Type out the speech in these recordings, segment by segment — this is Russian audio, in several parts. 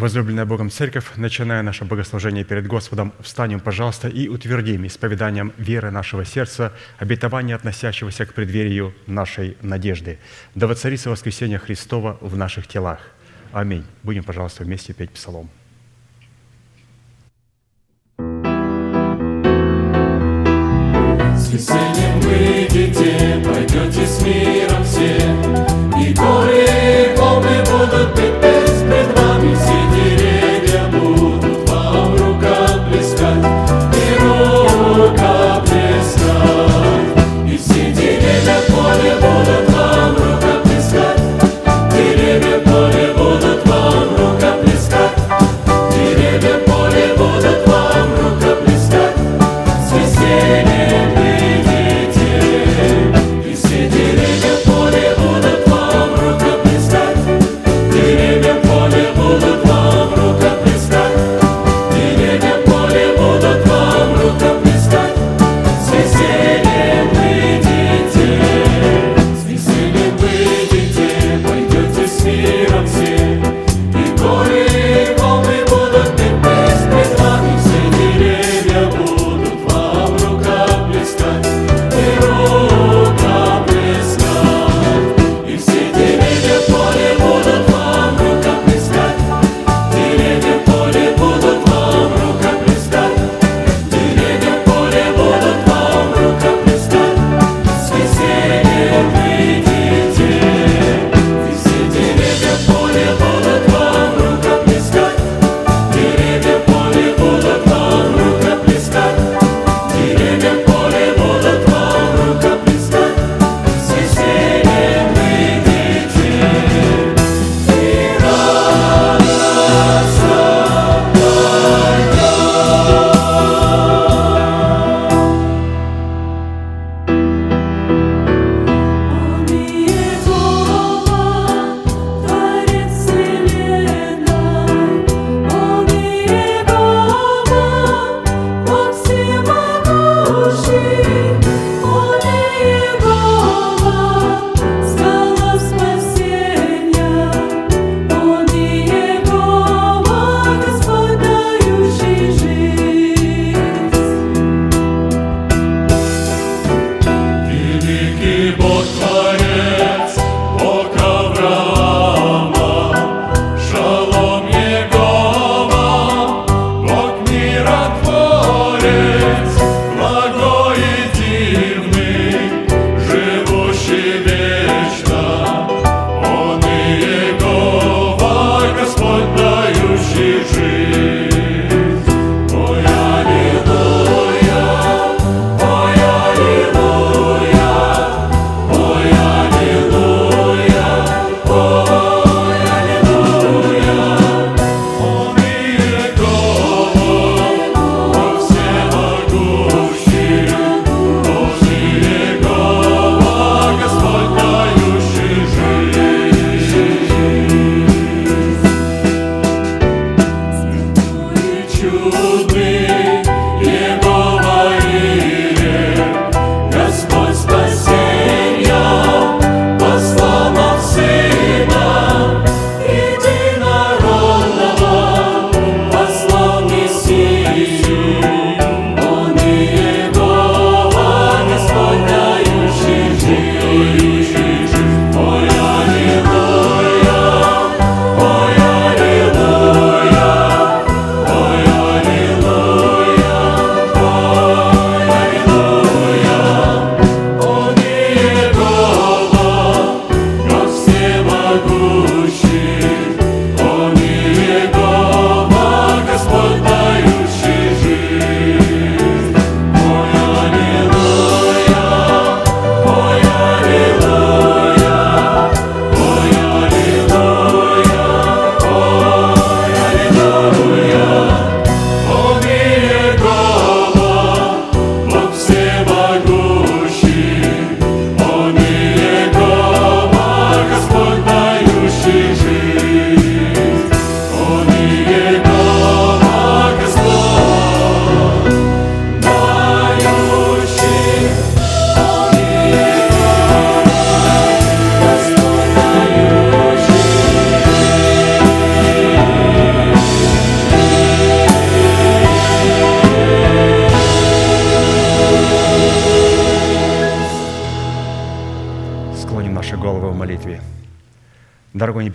Возлюбленная Богом Церковь, начиная наше богослужение перед Господом, встанем, пожалуйста, и утвердим исповеданием веры нашего сердца обетование, относящегося к преддверию нашей надежды. Да воцарится воскресение Христова в наших телах. Аминь. Будем, пожалуйста, вместе петь псалом. С весельем выйдете, пойдете с миром все, И горы и будут петь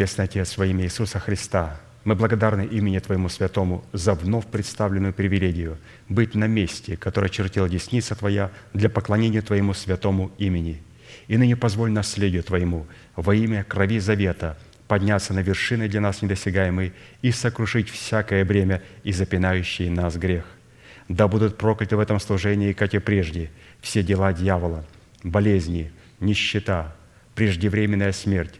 Небесный Отец, во имя Иисуса Христа, мы благодарны имени Твоему Святому за вновь представленную привилегию быть на месте, которое чертила десница Твоя для поклонения Твоему святому имени. И ныне позволь наследию Твоему во имя крови завета подняться на вершины для нас недосягаемые и сокрушить всякое бремя и запинающий нас грех. Да будут прокляты в этом служении, как и прежде, все дела дьявола, болезни, нищета, преждевременная смерть,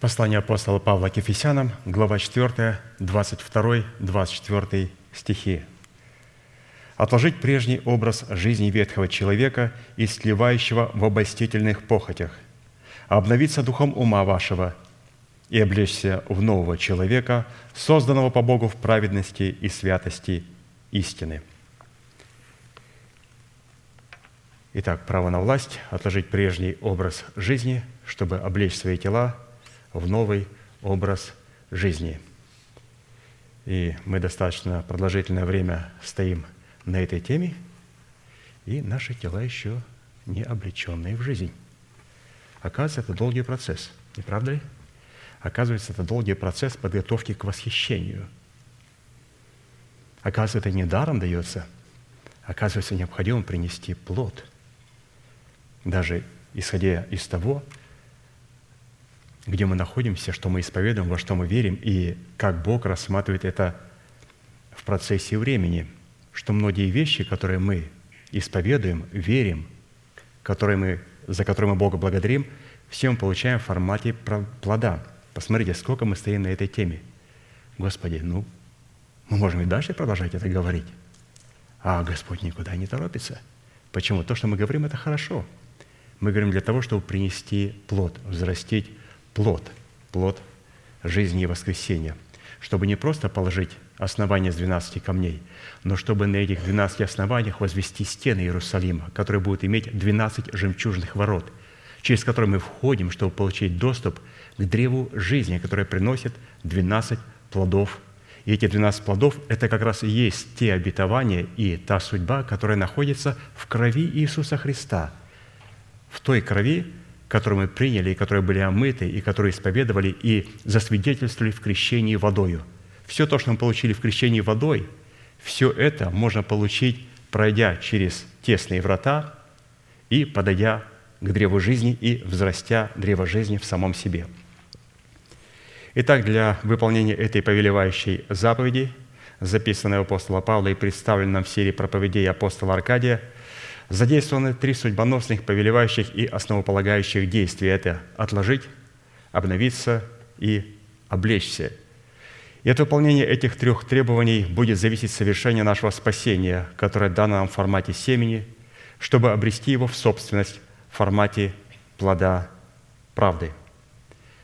Послание апостола Павла к Ефесянам, глава 4, 22, 24 стихи. «Отложить прежний образ жизни ветхого человека и сливающего в обольстительных похотях, обновиться духом ума вашего и облечься в нового человека, созданного по Богу в праведности и святости истины». Итак, право на власть – отложить прежний образ жизни, чтобы облечь свои тела в новый образ жизни. И мы достаточно продолжительное время стоим на этой теме, и наши тела еще не облеченные в жизнь. Оказывается, это долгий процесс, не правда ли? Оказывается, это долгий процесс подготовки к восхищению. Оказывается, это не даром дается. Оказывается, необходимо принести плод. Даже исходя из того, где мы находимся, что мы исповедуем, во что мы верим, и как Бог рассматривает это в процессе времени, что многие вещи, которые мы исповедуем, верим, которые мы, за которые мы Бога благодарим, все мы получаем в формате плода. Посмотрите, сколько мы стоим на этой теме. Господи, ну, мы можем и дальше продолжать это говорить. А Господь никуда не торопится. Почему? То, что мы говорим, это хорошо. Мы говорим для того, чтобы принести плод, взрастить плод, плод жизни и воскресения, чтобы не просто положить основание из 12 камней, но чтобы на этих 12 основаниях возвести стены Иерусалима, которые будут иметь 12 жемчужных ворот, через которые мы входим, чтобы получить доступ к древу жизни, которое приносит 12 плодов. И эти 12 плодов – это как раз и есть те обетования и та судьба, которая находится в крови Иисуса Христа. В той крови, которые мы приняли, и которые были омыты, и которые исповедовали и засвидетельствовали в крещении водою. Все то, что мы получили в крещении водой, все это можно получить, пройдя через тесные врата и подойдя к древу жизни и взрастя древо жизни в самом себе. Итак, для выполнения этой повелевающей заповеди, записанной у апостола Павла и представленной в серии проповедей апостола Аркадия, задействованы три судьбоносных, повелевающих и основополагающих действия. Это отложить, обновиться и облечься. И от выполнения этих трех требований будет зависеть совершение нашего спасения, которое дано нам в формате семени, чтобы обрести его в собственность в формате плода правды.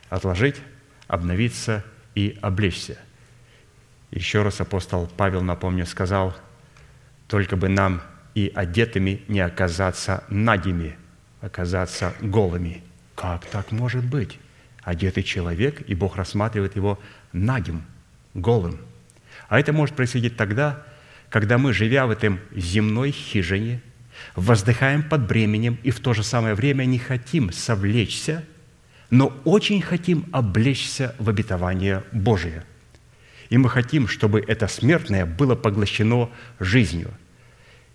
Отложить, обновиться и облечься. Еще раз апостол Павел, напомню, сказал, только бы нам и одетыми не оказаться нагими, оказаться голыми. Как так может быть? Одетый человек, и Бог рассматривает его нагим, голым. А это может происходить тогда, когда мы, живя в этом земной хижине, воздыхаем под бременем и в то же самое время не хотим совлечься, но очень хотим облечься в обетование Божие. И мы хотим, чтобы это смертное было поглощено жизнью.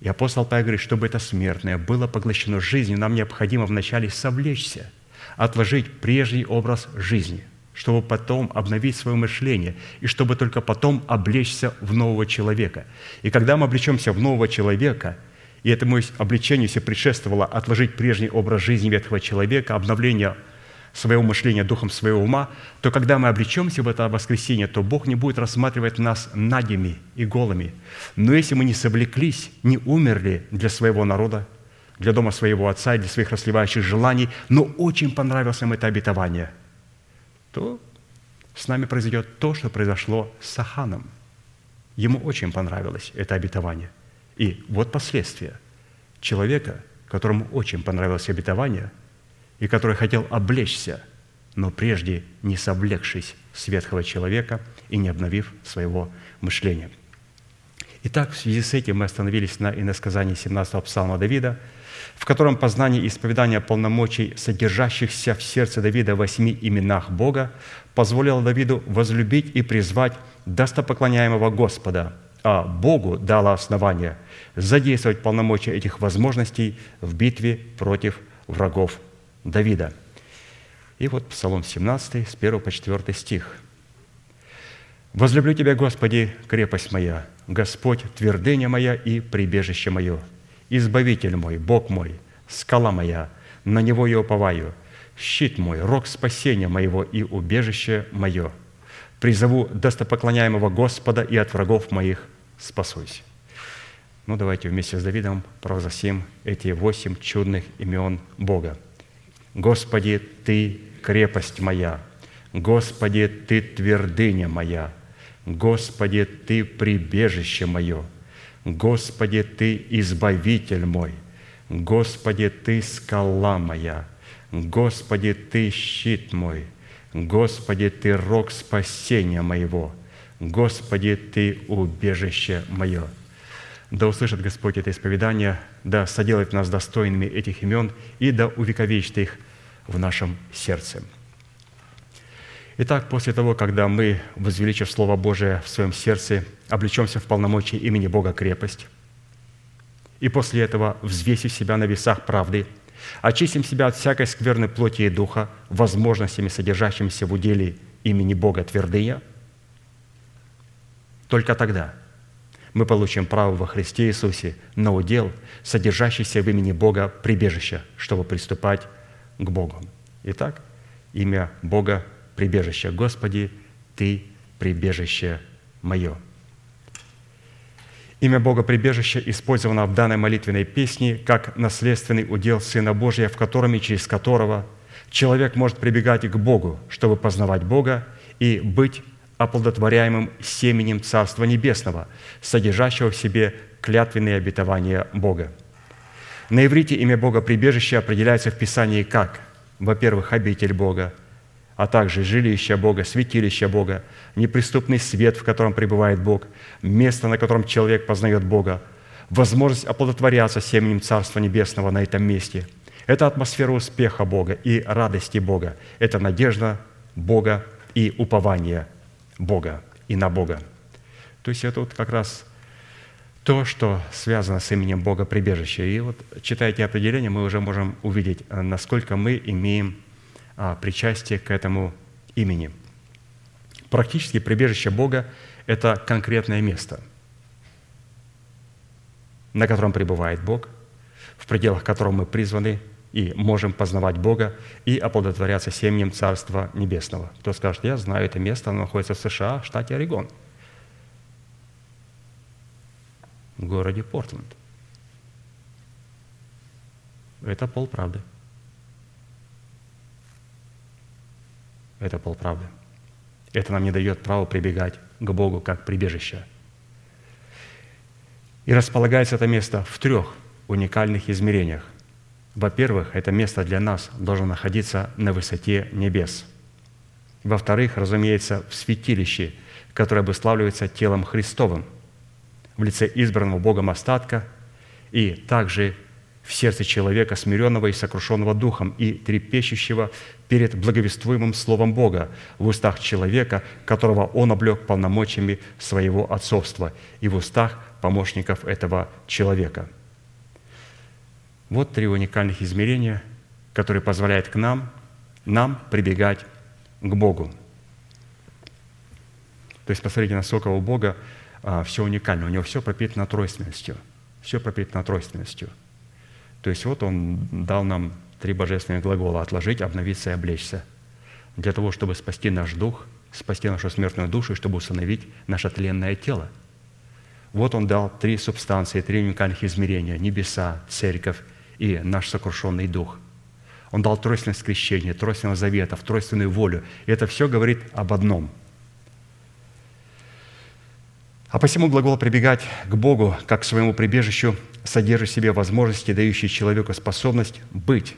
И апостол Павел говорит, чтобы это смертное было поглощено жизнью, нам необходимо вначале совлечься, отложить прежний образ жизни, чтобы потом обновить свое мышление, и чтобы только потом облечься в нового человека. И когда мы облечемся в нового человека – и этому обличению себе предшествовало отложить прежний образ жизни ветхого человека, обновление своего мышления духом своего ума, то когда мы облечемся в это воскресенье, то Бог не будет рассматривать нас нагими и голыми. Но если мы не совлеклись, не умерли для своего народа, для дома своего отца и для своих расливающих желаний, но очень понравилось нам это обетование, то с нами произойдет то, что произошло с Саханом. Ему очень понравилось это обетование – и вот последствия. Человека, которому очень понравилось обетование, и который хотел облечься, но прежде не совлекшись с ветхого человека и не обновив своего мышления. Итак, в связи с этим мы остановились на иносказании 17-го псалма Давида, в котором познание и исповедание полномочий, содержащихся в сердце Давида в восьми именах Бога, позволило Давиду возлюбить и призвать достопоклоняемого Господа – а Богу дало основание задействовать полномочия этих возможностей в битве против врагов Давида. И вот Псалом 17, с 1 по 4 стих. «Возлюблю Тебя, Господи, крепость моя, Господь, твердыня моя и прибежище мое, Избавитель мой, Бог мой, скала моя, на Него я уповаю, щит мой, рог спасения моего и убежище мое. Призову достопоклоняемого Господа и от врагов моих спасуйся. Ну, давайте вместе с Давидом провозгласим эти восемь чудных имен Бога. Господи, Ты крепость моя, Господи, Ты твердыня моя, Господи, Ты прибежище мое, Господи, Ты избавитель мой, Господи, Ты скала моя, Господи, Ты щит мой, Господи, Ты рог спасения моего – Господи, Ты убежище мое. Да услышит Господь это исповедание, да соделает нас достойными этих имен и да увековечит их в нашем сердце. Итак, после того, когда мы, возвеличив Слово Божие в своем сердце, облечемся в полномочии имени Бога крепость, и после этого, взвесив себя на весах правды, очистим себя от всякой скверной плоти и духа, возможностями, содержащимися в уделе имени Бога твердыня – только тогда мы получим право во Христе Иисусе на удел, содержащийся в имени Бога прибежища, чтобы приступать к Богу. Итак, имя Бога – прибежище. Господи, Ты – прибежище мое. Имя Бога прибежище использовано в данной молитвенной песне как наследственный удел Сына Божия, в котором и через которого человек может прибегать к Богу, чтобы познавать Бога и быть оплодотворяемым семенем Царства Небесного, содержащего в себе клятвенные обетования Бога. На иврите имя Бога прибежище определяется в Писании как, во-первых, обитель Бога, а также жилище Бога, святилище Бога, неприступный свет, в котором пребывает Бог, место, на котором человек познает Бога, возможность оплодотворяться семенем Царства Небесного на этом месте. Это атмосфера успеха Бога и радости Бога. Это надежда Бога и упование Бога. и на Бога. То есть это вот как раз то, что связано с именем Бога прибежище. И вот читая эти определения, мы уже можем увидеть, э, насколько мы имеем а, причастие к этому имени. Практически прибежище Бога – это конкретное место, на котором пребывает Бог, в пределах которого мы призваны и можем познавать Бога и оплодотворяться семенем Царства Небесного. Кто скажет, я знаю это место, оно находится в США, в штате Орегон – в городе Портленд. Это полправды. Это полправды. Это нам не дает права прибегать к Богу как прибежище. И располагается это место в трех уникальных измерениях. Во-первых, это место для нас должно находиться на высоте небес. Во-вторых, разумеется, в святилище, которое обуславливается телом Христовым – в лице избранного Богом остатка и также в сердце человека, смиренного и сокрушенного духом и трепещущего перед благовествуемым Словом Бога в устах человека, которого Он облег полномочиями своего отцовства и в устах помощников этого человека. Вот три уникальных измерения, которые позволяют к нам, нам прибегать к Богу. То есть посмотрите, насколько у Бога а, все уникально, у него все пропитано тройственностью. Все пропитано тройственностью. То есть вот он дал нам три божественных глагола – отложить, обновиться и облечься. Для того, чтобы спасти наш дух, спасти нашу смертную душу, и чтобы установить наше тленное тело. Вот он дал три субстанции, три уникальных измерения – небеса, церковь и наш сокрушенный дух. Он дал тройственность крещения, тройственного завета, тройственную волю. И это все говорит об одном – а посему глагол «прибегать к Богу» как к своему прибежищу содержит в себе возможности, дающие человеку способность быть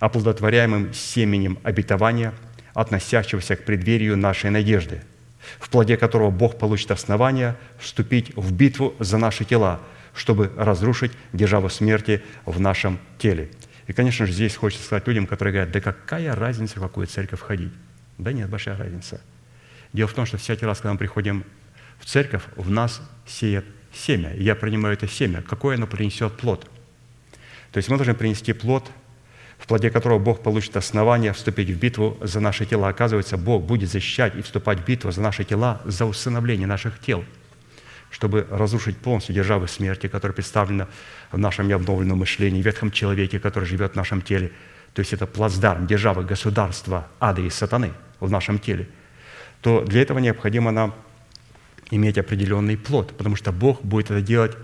оплодотворяемым семенем обетования, относящегося к преддверию нашей надежды, в плоде которого Бог получит основания вступить в битву за наши тела, чтобы разрушить державу смерти в нашем теле. И, конечно же, здесь хочется сказать людям, которые говорят, да какая разница, в какую церковь ходить? Да нет, большая разница. Дело в том, что всякий раз, когда мы приходим в церковь в нас сеет семя. И я принимаю это семя. Какое оно принесет плод? То есть мы должны принести плод, в плоде которого Бог получит основание вступить в битву за наши тела. Оказывается, Бог будет защищать и вступать в битву за наши тела, за усыновление наших тел, чтобы разрушить полностью державы смерти, которая представлена в нашем необновленном мышлении, в ветхом человеке, который живет в нашем теле. То есть это плацдарм, держава, государства, ада и сатаны в нашем теле. То для этого необходимо нам иметь определенный плод, потому что Бог будет это делать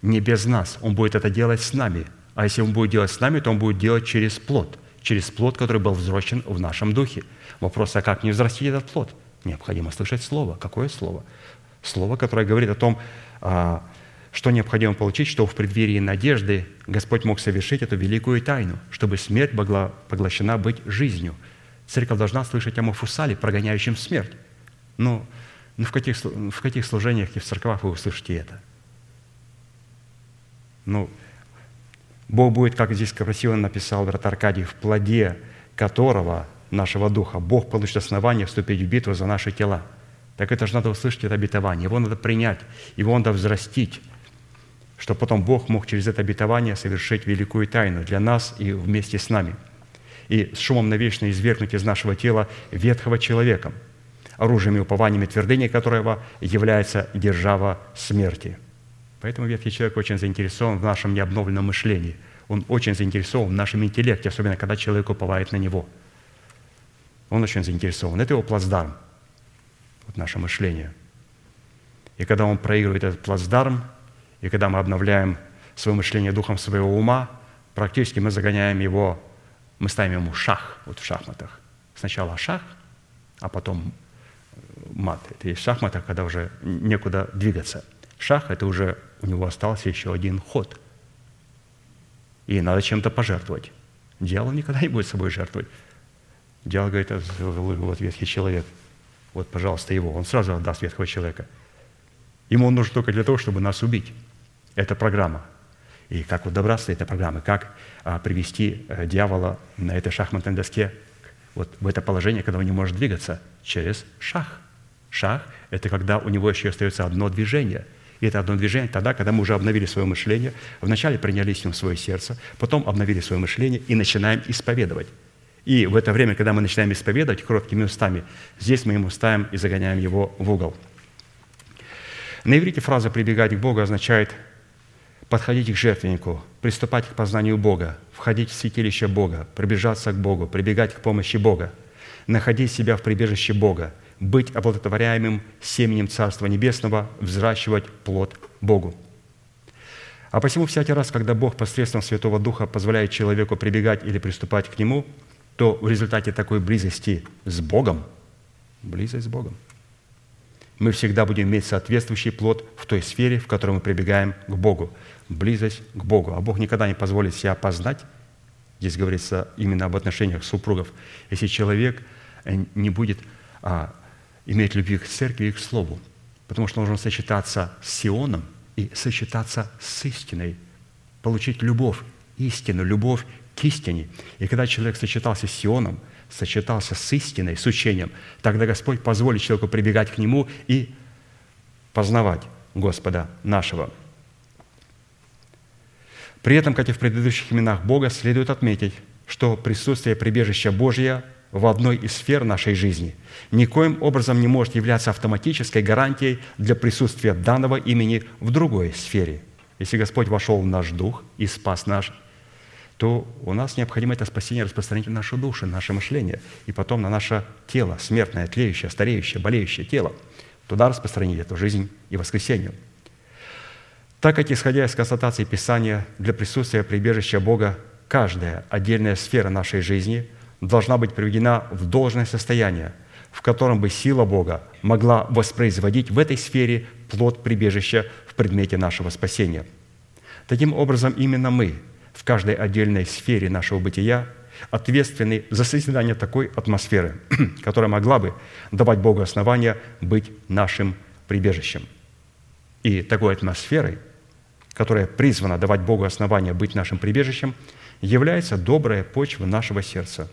не без нас, Он будет это делать с нами. А если Он будет делать с нами, то Он будет делать через плод, через плод, который был взрощен в нашем духе. Вопрос, а как не взрастить этот плод? Необходимо слышать Слово. Какое Слово? Слово, которое говорит о том, а, что необходимо получить, что в преддверии надежды Господь мог совершить эту великую тайну, чтобы смерть могла поглощена быть жизнью. Церковь должна слышать о Мафусале, прогоняющем смерть. Но ну, в каких, в каких служениях и в церквах вы услышите это? Ну, Бог будет, как здесь красиво написал брат Аркадий, в плоде которого, нашего духа, Бог получит основание вступить в битву за наши тела. Так это же надо услышать это обетование, его надо принять, его надо взрастить, чтобы потом Бог мог через это обетование совершить великую тайну для нас и вместе с нами. И с шумом навечно извергнуть из нашего тела ветхого человека – оружием и упованиями твердыни которого является держава смерти. Поэтому ветхий человек очень заинтересован в нашем необновленном мышлении. Он очень заинтересован в нашем интеллекте, особенно когда человек уповает на него. Он очень заинтересован. Это его плацдарм, вот наше мышление. И когда он проигрывает этот плацдарм, и когда мы обновляем свое мышление духом своего ума, практически мы загоняем его, мы ставим ему шах, вот в шахматах. Сначала шах, а потом мат. Это есть шахматы, когда уже некуда двигаться. Шах – это уже у него остался еще один ход. И надо чем-то пожертвовать. Дьявол никогда не будет собой жертвовать. Дьявол говорит, вот ветхий человек, вот, пожалуйста, его. Он сразу отдаст ветхого человека. Ему он нужен только для того, чтобы нас убить. Это программа. И как вот добраться до этой программы, как а, привести а, дьявола на этой шахматной доске вот в это положение, когда он не может двигаться, через шах Шаг – это когда у него еще остается одно движение. И это одно движение тогда, когда мы уже обновили свое мышление, вначале приняли с ним свое сердце, потом обновили свое мышление и начинаем исповедовать. И в это время, когда мы начинаем исповедовать короткими устами, здесь мы ему ставим и загоняем его в угол. На иврите фраза «прибегать к Богу» означает подходить к жертвеннику, приступать к познанию Бога, входить в святилище Бога, приближаться к Богу, прибегать к помощи Бога, находить себя в прибежище Бога, быть оплодотворяемым семенем Царства Небесного, взращивать плод Богу. А посему всякий раз, когда Бог посредством Святого Духа позволяет человеку прибегать или приступать к Нему – то в результате такой близости с Богом, близость с Богом, мы всегда будем иметь соответствующий плод в той сфере, в которой мы прибегаем к Богу. Близость к Богу. А Бог никогда не позволит себя познать, здесь говорится именно об отношениях супругов, если человек э, не будет а, иметь любви к церкви и к Слову, потому что должен сочетаться с Сионом и сочетаться с истиной, получить любовь, истину, любовь к истине. И когда человек сочетался с Сионом, сочетался с истиной, с учением, тогда Господь позволит человеку прибегать к Нему и познавать Господа нашего. При этом, как и в предыдущих именах Бога, следует отметить, что присутствие прибежища Божия в одной из сфер нашей жизни никоим образом не может являться автоматической гарантией для присутствия данного имени в другой сфере. Если Господь вошел в наш дух и спас наш то у нас необходимо это спасение распространить в нашу душу, наше мышление, и потом на наше тело, смертное, тлеющее, стареющее, болеющее тело. Туда распространить эту жизнь и воскресение. Так как, исходя из констатации Писания, для присутствия прибежища Бога каждая отдельная сфера нашей жизни должна быть приведена в должное состояние, в котором бы сила Бога могла воспроизводить в этой сфере плод прибежища в предмете нашего спасения. Таким образом, именно мы – каждой отдельной сфере нашего бытия ответственны за созидание такой атмосферы, которая могла бы давать Богу основания быть нашим прибежищем. И такой атмосферой, которая призвана давать Богу основания быть нашим прибежищем, является добрая почва нашего сердца,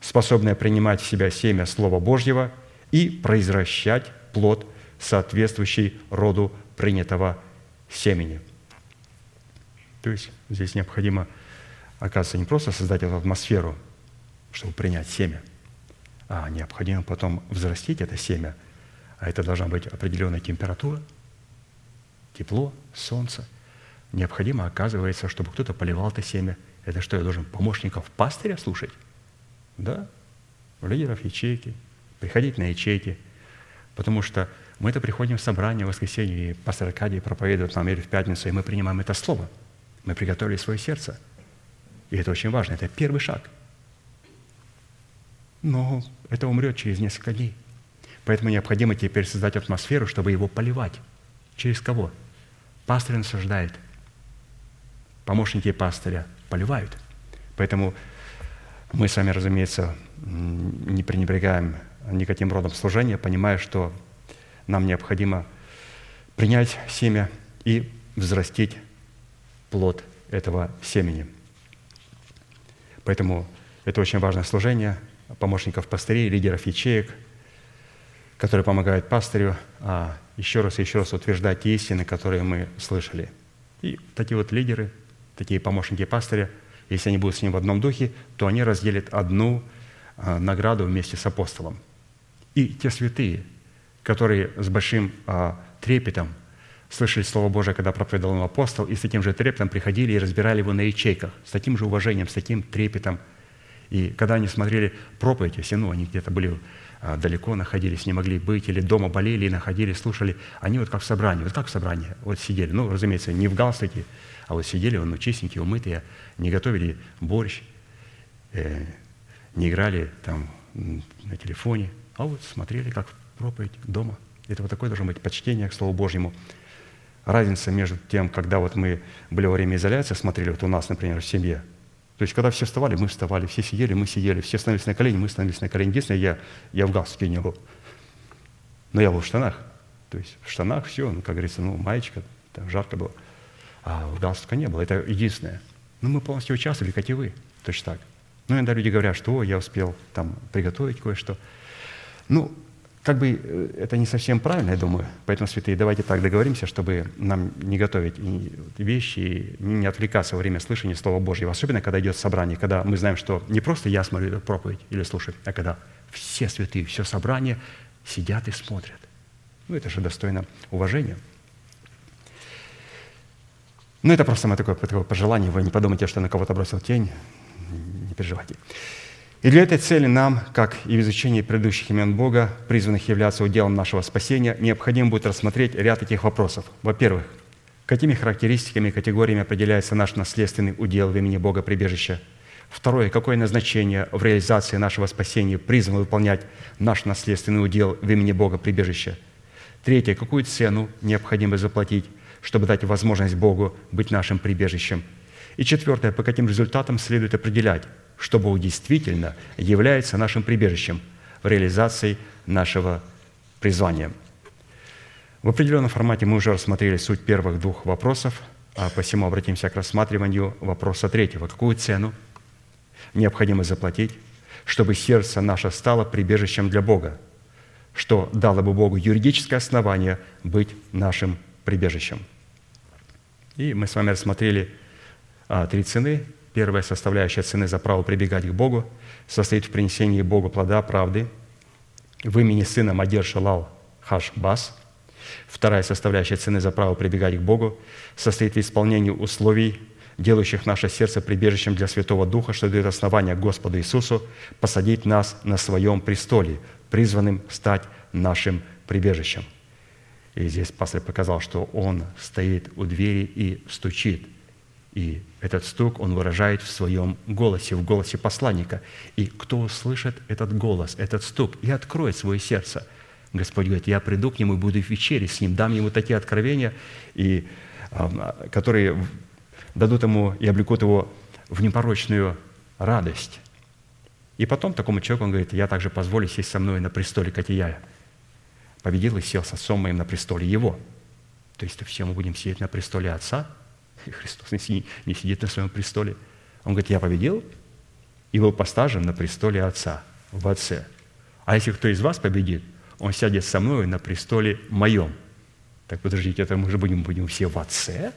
способная принимать в себя семя Слова Божьего и произвращать плод, соответствующий роду принятого семени – то есть здесь необходимо, оказывается, не просто создать эту атмосферу, чтобы принять семя, а необходимо потом взрастить это семя, а это должна быть определенная температура, тепло, солнце. Необходимо, оказывается, чтобы кто-то поливал это семя. Это что, я должен помощников пастыря слушать? Да, лидеров ячейки, приходить на ячейки, потому что мы это приходим в собрание в воскресенье, и пастор Аркадий проповедует нам или в пятницу, и мы принимаем это слово – мы приготовили свое сердце. И это очень важно. Это первый шаг. Но это умрет через несколько дней. Поэтому необходимо теперь создать атмосферу, чтобы его поливать. Через кого? Пастырь насаждает. Помощники пастыря поливают. Поэтому мы с вами, разумеется, не пренебрегаем никаким родом служения, понимая, что нам необходимо принять семя и взрастить плод этого семени. Поэтому это очень важное служение помощников пастырей, лидеров ячеек, которые помогают пастырю а еще раз и еще раз утверждать истины, которые мы слышали. И такие вот лидеры, такие помощники пастыря, если они будут с ним в одном духе, то они разделят одну а, награду вместе с апостолом. И те святые, которые с большим а, трепетом слышали Слово Божие, когда проповедовал им апостол, и с таким же трепетом приходили и разбирали его на ячейках, с таким же уважением, с таким трепетом. И когда они смотрели проповедь, если ну, они где-то были а, далеко находились, не могли быть, или дома болели и находили, слушали, они вот как в собрании, вот как в собрании, вот сидели, ну, разумеется, не в галстуке, а вот сидели, ну, чистенькие, умытые, не готовили борщ, э, не играли там на телефоне, а вот смотрели, как проповедь дома. Это вот такое должно быть почтение к Слову Божьему – разница между тем, когда вот мы были во время изоляции, смотрели вот у нас, например, в семье. То есть, когда все вставали, мы вставали, все сидели, мы сидели, все становились на колени, мы становились на колени. Единственное, я, я в галстуке не был. Но я был в штанах. То есть в штанах все, ну, как говорится, ну, маечка, там жарко было. А в галстука не было. Это единственное. Ну, мы полностью участвовали, как и вы. Точно так. Ну, иногда люди говорят, что я успел там приготовить кое-что. Ну, как бы э, это не совсем правильно, я думаю. Поэтому, святые, давайте так договоримся, чтобы нам не готовить вещи и не отвлекаться во время слышания Слова Божьего. Особенно, когда идет собрание, когда мы знаем, что не просто я смотрю проповедь или слушаю, а когда все святые, все собрание сидят и смотрят. Ну, это же достойно уважения. Ну, это просто мое такое, такое пожелание. Вы не подумайте, что на кого-то бросил тень. Не переживайте. И для этой цели нам, как и в изучении предыдущих имен Бога, призванных являться уделом нашего спасения, необходимо будет рассмотреть ряд этих вопросов. Во-первых, какими характеристиками и категориями определяется наш наследственный удел в имени Бога прибежища? Второе, какое назначение в реализации нашего спасения призвано выполнять наш наследственный удел в имени Бога прибежища? Третье, какую цену необходимо заплатить, чтобы дать возможность Богу быть нашим прибежищем? И четвертое, по каким результатам следует определять, что Бог действительно является нашим прибежищем в реализации нашего призвания. В определенном формате мы уже рассмотрели суть первых двух вопросов, а посему обратимся к рассматриванию вопроса третьего. Какую цену необходимо заплатить, чтобы сердце наше стало прибежищем для Бога, что дало бы Богу юридическое основание быть нашим прибежищем. И мы с вами рассмотрели а, три цены Первая составляющая цены за право прибегать к Богу состоит в принесении Богу плода правды в имени Сына Мадир Шалал Хаш Бас. Вторая составляющая цены за право прибегать к Богу состоит в исполнении условий, делающих наше сердце прибежищем для Святого Духа, что дает основание Господу Иисусу посадить нас на своем престоле, призванным стать нашим прибежищем. И здесь пастор показал, что он стоит у двери и стучит – и этот стук он выражает в своем голосе, в голосе посланника. И кто услышит этот голос, этот стук и откроет свое сердце, Господь говорит, я приду к нему и буду в вечере с ним, дам ему такие откровения, и, которые дадут ему и облекут его в непорочную радость. И потом такому человеку он говорит, я также позволю сесть со мной на престоле, как и я. Победил и сел с отцом моим на престоле его. То есть все мы будем сидеть на престоле отца – и Христос не сидит на своем престоле. Он говорит, я победил и был постажен на престоле Отца, в Отце. А если кто из вас победит, он сядет со мной на престоле моем. Так подождите, это мы же будем, будем все в Отце?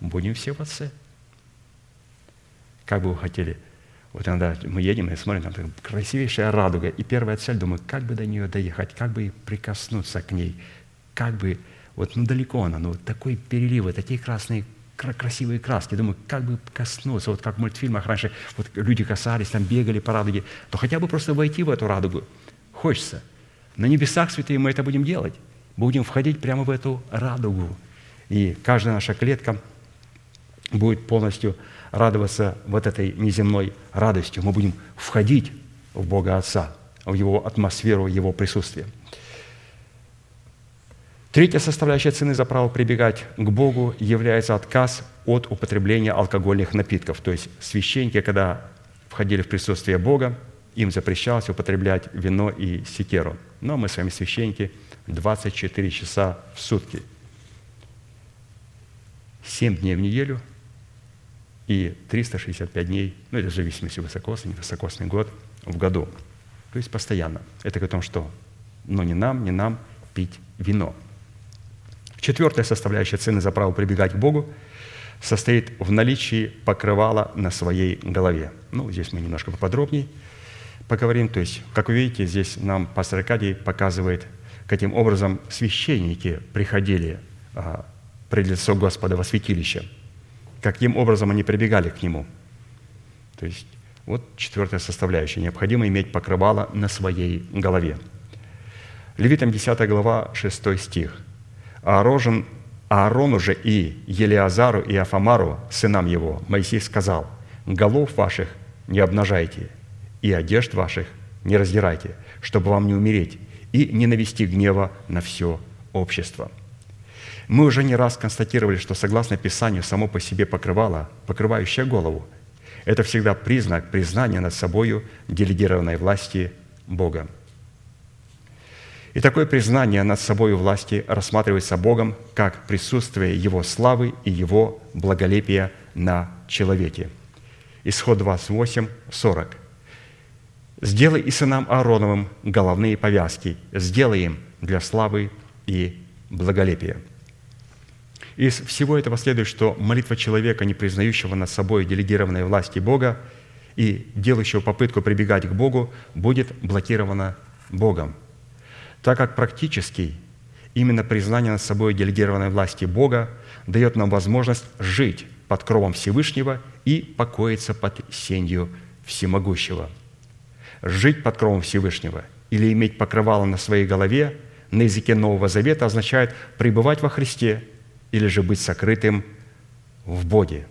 Будем все в Отце. Как бы вы хотели? Вот иногда мы едем и смотрим, там красивейшая радуга. И первая цель, думаю, как бы до нее доехать, как бы прикоснуться к ней, как бы, вот ну далеко она, ну такой переливы, такие красные красивые краски. Думаю, как бы коснуться, вот как в мультфильмах раньше вот люди касались, там бегали по радуге, то хотя бы просто войти в эту радугу. Хочется. На небесах, святые, мы это будем делать. Будем входить прямо в эту радугу. И каждая наша клетка будет полностью радоваться вот этой неземной радостью. Мы будем входить в Бога Отца, в Его атмосферу, в Его присутствие – Третья составляющая цены за право прибегать к Богу является отказ от употребления алкогольных напитков. То есть священники, когда входили в присутствие Бога, им запрещалось употреблять вино и секеру. Но мы с вами священники 24 часа в сутки. 7 дней в неделю и 365 дней, ну это в зависимости высокосный, невысокосный год в году. То есть постоянно. Это о том, что но не нам, не нам пить вино – Четвертая составляющая цены за право прибегать к Богу состоит в наличии покрывала на своей голове. Ну, здесь мы немножко поподробнее поговорим. То есть, как вы видите, здесь нам пастор Аркадий показывает, каким образом священники приходили а, пред лицо Господа во святилище, каким образом они прибегали к Нему. То есть, вот четвертая составляющая. Необходимо иметь покрывало на своей голове. Левитам 10 глава, 6 стих – Аарон, Аарону же и Елиазару и Афамару, сынам его, Моисей сказал, «Голов ваших не обнажайте, и одежд ваших не раздирайте, чтобы вам не умереть и не навести гнева на все общество». Мы уже не раз констатировали, что согласно Писанию само по себе покрывало, покрывающее голову, это всегда признак признания над собою делегированной власти Бога – и такое признание над собой власти рассматривается Богом как присутствие Его славы и Его благолепия на человеке. Исход 28, 40. Сделай и сынам Аароновым головные повязки, сделай им для славы и благолепия». Из всего этого следует, что молитва человека, не признающего над собой делегированной власти Бога и делающего попытку прибегать к Богу, будет блокирована Богом, так как практически именно признание над собой делегированной власти Бога дает нам возможность жить под кровом Всевышнего и покоиться под сенью Всемогущего. Жить под кровом Всевышнего или иметь покрывало на своей голове на языке Нового Завета означает пребывать во Христе – или же быть сокрытым в Боге.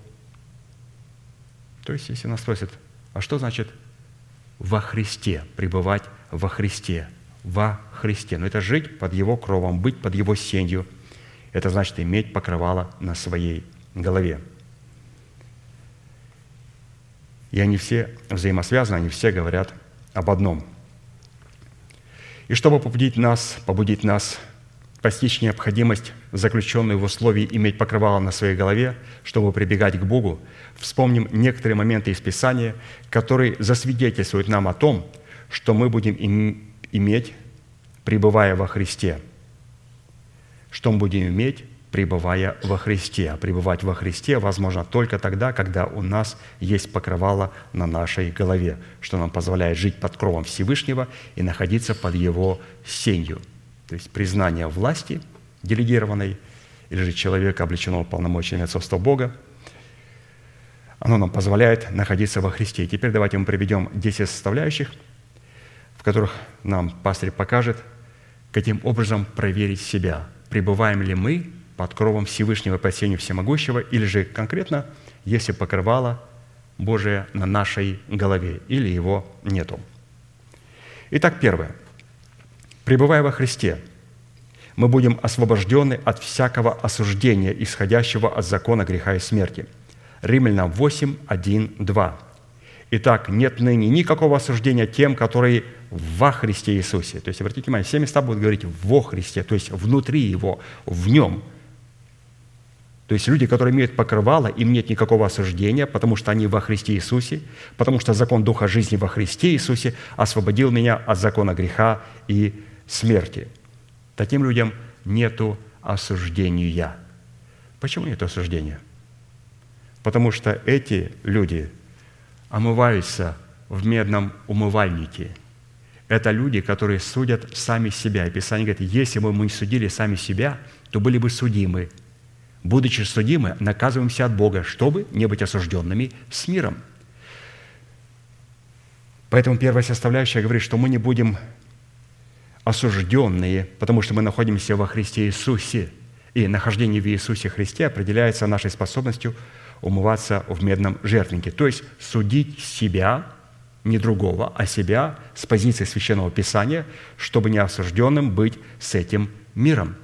То есть, если нас спросят, а что значит во Христе, пребывать во Христе, во Христе? Ну, это жить под Его кровом, быть под Его сенью. Это значит иметь покрывало на своей голове. И они все взаимосвязаны, они все говорят об одном. И чтобы побудить нас, побудить нас постичь необходимость, заключенную в условии иметь покрывало на своей голове, чтобы прибегать к Богу, вспомним некоторые моменты из Писания, которые засвидетельствуют нам о том, что мы будем иметь, пребывая во Христе. Что мы будем иметь, пребывая во Христе. А пребывать во Христе возможно только тогда, когда у нас есть покрывало на нашей голове, что нам позволяет жить под кровом Всевышнего и находиться под Его сенью – то есть признание власти делегированной или же человека, облеченного полномочиями отцовства Бога, оно нам позволяет находиться во Христе. И теперь давайте мы приведем 10 составляющих, в которых нам пастырь покажет, каким образом проверить себя, пребываем ли мы под кровом Всевышнего по Всемогущего, или же конкретно, если покрывало Божие на нашей голове, или его нету. Итак, первое – Пребывая во Христе, мы будем освобождены от всякого осуждения, исходящего от закона греха и смерти. Римлянам 8, 1, 2. Итак, нет ныне никакого осуждения тем, которые во Христе Иисусе. То есть, обратите внимание, все места будут говорить «во Христе», то есть внутри Его, в Нем. То есть люди, которые имеют покрывало, им нет никакого осуждения, потому что они во Христе Иисусе, потому что закон Духа жизни во Христе Иисусе освободил меня от закона греха и смерти. Таким людям нету осуждения. Почему нет осуждения? Потому что эти люди омываются в медном умывальнике. Это люди, которые судят сами себя. И Писание говорит, если бы мы судили сами себя, то были бы судимы. Будучи судимы, наказываемся от Бога, чтобы не быть осужденными с миром. Поэтому первая составляющая говорит, что мы не будем осужденные, потому что мы находимся во Христе Иисусе. И нахождение в Иисусе Христе определяется нашей способностью умываться в медном жертвеннике. То есть судить себя, не другого, а себя с позиции Священного Писания, чтобы не осужденным быть с этим миром.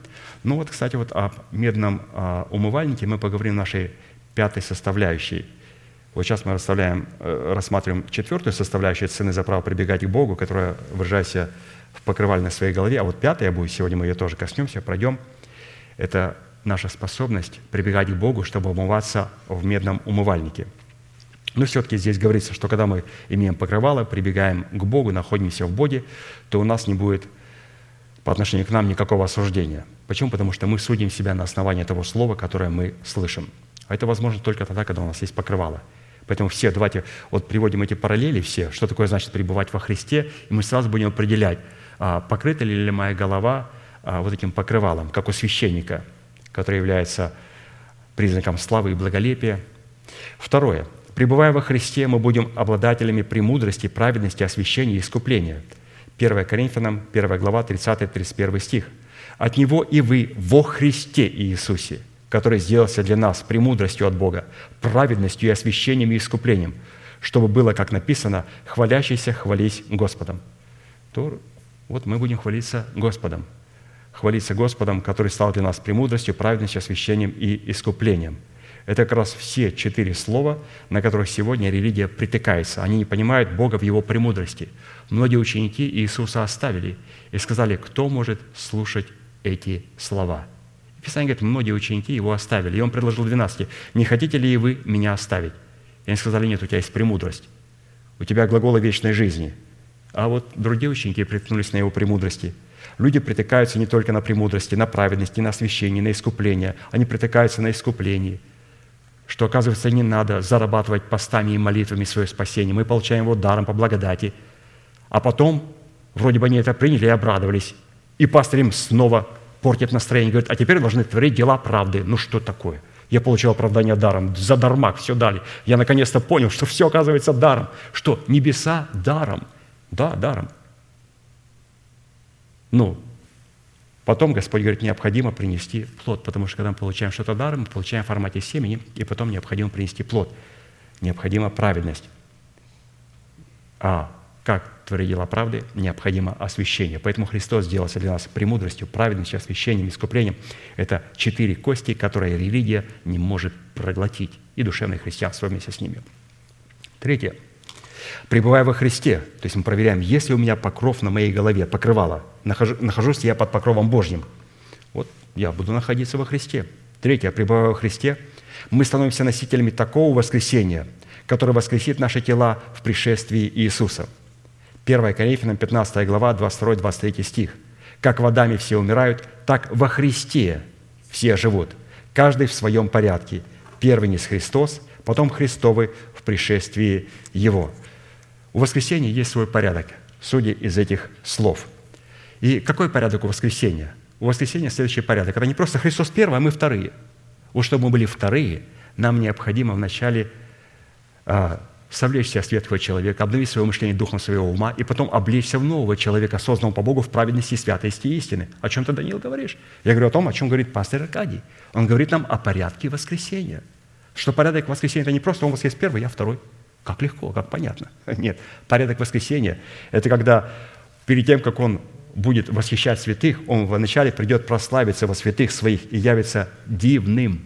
Ну вот, кстати, вот о медном а, умывальнике мы поговорим в нашей пятой составляющей. Вот сейчас мы расставляем, э, рассматриваем четвертую составляющую цены за право прибегать к Богу, которая, выражаясь в покрывальной своей голове. А вот пятая будет, сегодня мы ее тоже коснемся, пройдем. Это наша способность прибегать к Богу, чтобы умываться в медном умывальнике. Но все-таки здесь говорится, что когда мы имеем покрывало, прибегаем к Богу, находимся в Боге, то у нас не будет по отношению к нам никакого осуждения. Почему? Потому что мы судим себя на основании того слова, которое мы слышим. А это возможно только тогда, когда у нас есть покрывало. Поэтому все, давайте вот приводим эти параллели все, что такое значит пребывать во Христе, и мы сразу будем определять, а, покрыта ли моя голова а, вот этим покрывалом, как у священника, который является признаком славы и благолепия. Второе. Пребывая во Христе, мы будем обладателями премудрости, праведности, освящения и искупления. 1 Коринфянам, 1 глава, 30-31 стих. «От Него и вы во Христе Иисусе, который сделался для нас премудростью от Бога, праведностью и освящением и искуплением, чтобы было, как написано, хвалящийся хвались Господом». То вот мы будем хвалиться Господом. Хвалиться Господом, который стал для нас премудростью, праведностью, освящением и искуплением. Это как раз все четыре слова, на которых сегодня религия притыкается. Они не понимают Бога в Его премудрости. Многие ученики Иисуса оставили и сказали, кто может слушать эти слова. Писание говорит, многие ученики Его оставили. И Он предложил 12, не хотите ли вы меня оставить? И они сказали, нет, у тебя есть премудрость. У тебя глаголы вечной жизни – А вот другие ученики приткнулись на его премудрости. Люди притыкаются не только на премудрости, на праведности, на освящение, на искупление. Они притыкаются на искуплении, что, оказывается, не надо зарабатывать постами и молитвами свое спасение. Мы получаем его даром по благодати. А потом, вроде бы они это приняли и обрадовались. И пастор им снова портит настроение, говорит, а теперь должны творить дела правды. Ну что такое? Я получил оправдание даром, за дармак все дали. Я наконец-то понял, что все оказывается даром. Что? Небеса даром. Да, даром. Ну, потом Господь говорит, необходимо принести плод, потому что когда мы получаем что-то даром, мы получаем в формате семени, и потом необходимо принести плод. Необходима праведность. А как творить дела правды, необходимо освящение. Поэтому Христос сделался для нас премудростью, праведностью, освящением, искуплением. Это четыре кости, которые религия не может проглотить, и душевное христианство вместе с ними. Третье. Пребывая во Христе, то есть мы проверяем, есть ли у меня покров на моей голове, покрывало, нахожусь ли я под покровом Божьим. Вот я буду находиться во Христе. Третье. Пребывая во Христе, мы становимся носителями такого воскресения, которое воскресит наши тела в пришествии Иисуса – 1 Коринфянам 15 глава, 22-23 стих. «Как водами все умирают, так во Христе все живут, каждый в своем порядке. Первый не с Христос, потом Христовы в пришествии Его». У воскресения есть свой порядок, судя из этих слов. И какой порядок у воскресения? У воскресения следующий порядок. Это не просто Христос первый, а мы вторые. Вот чтобы мы были вторые, нам необходимо вначале а, совлечься с ветхого человека, обновить свое мышление духом своего ума и потом облечься в нового человека, созданного по Богу в праведности, святости и истины. О чем ты, Даниил, говоришь? Я говорю о том, о чем говорит пастор Аркадий. Он говорит нам о порядке воскресения. Что порядок воскресения – это не просто он воскрес первый, я второй. Как легко, как понятно. Нет, порядок воскресения – это когда перед тем, как он будет восхищать святых, он вначале придет прославиться во святых своих и явится дивным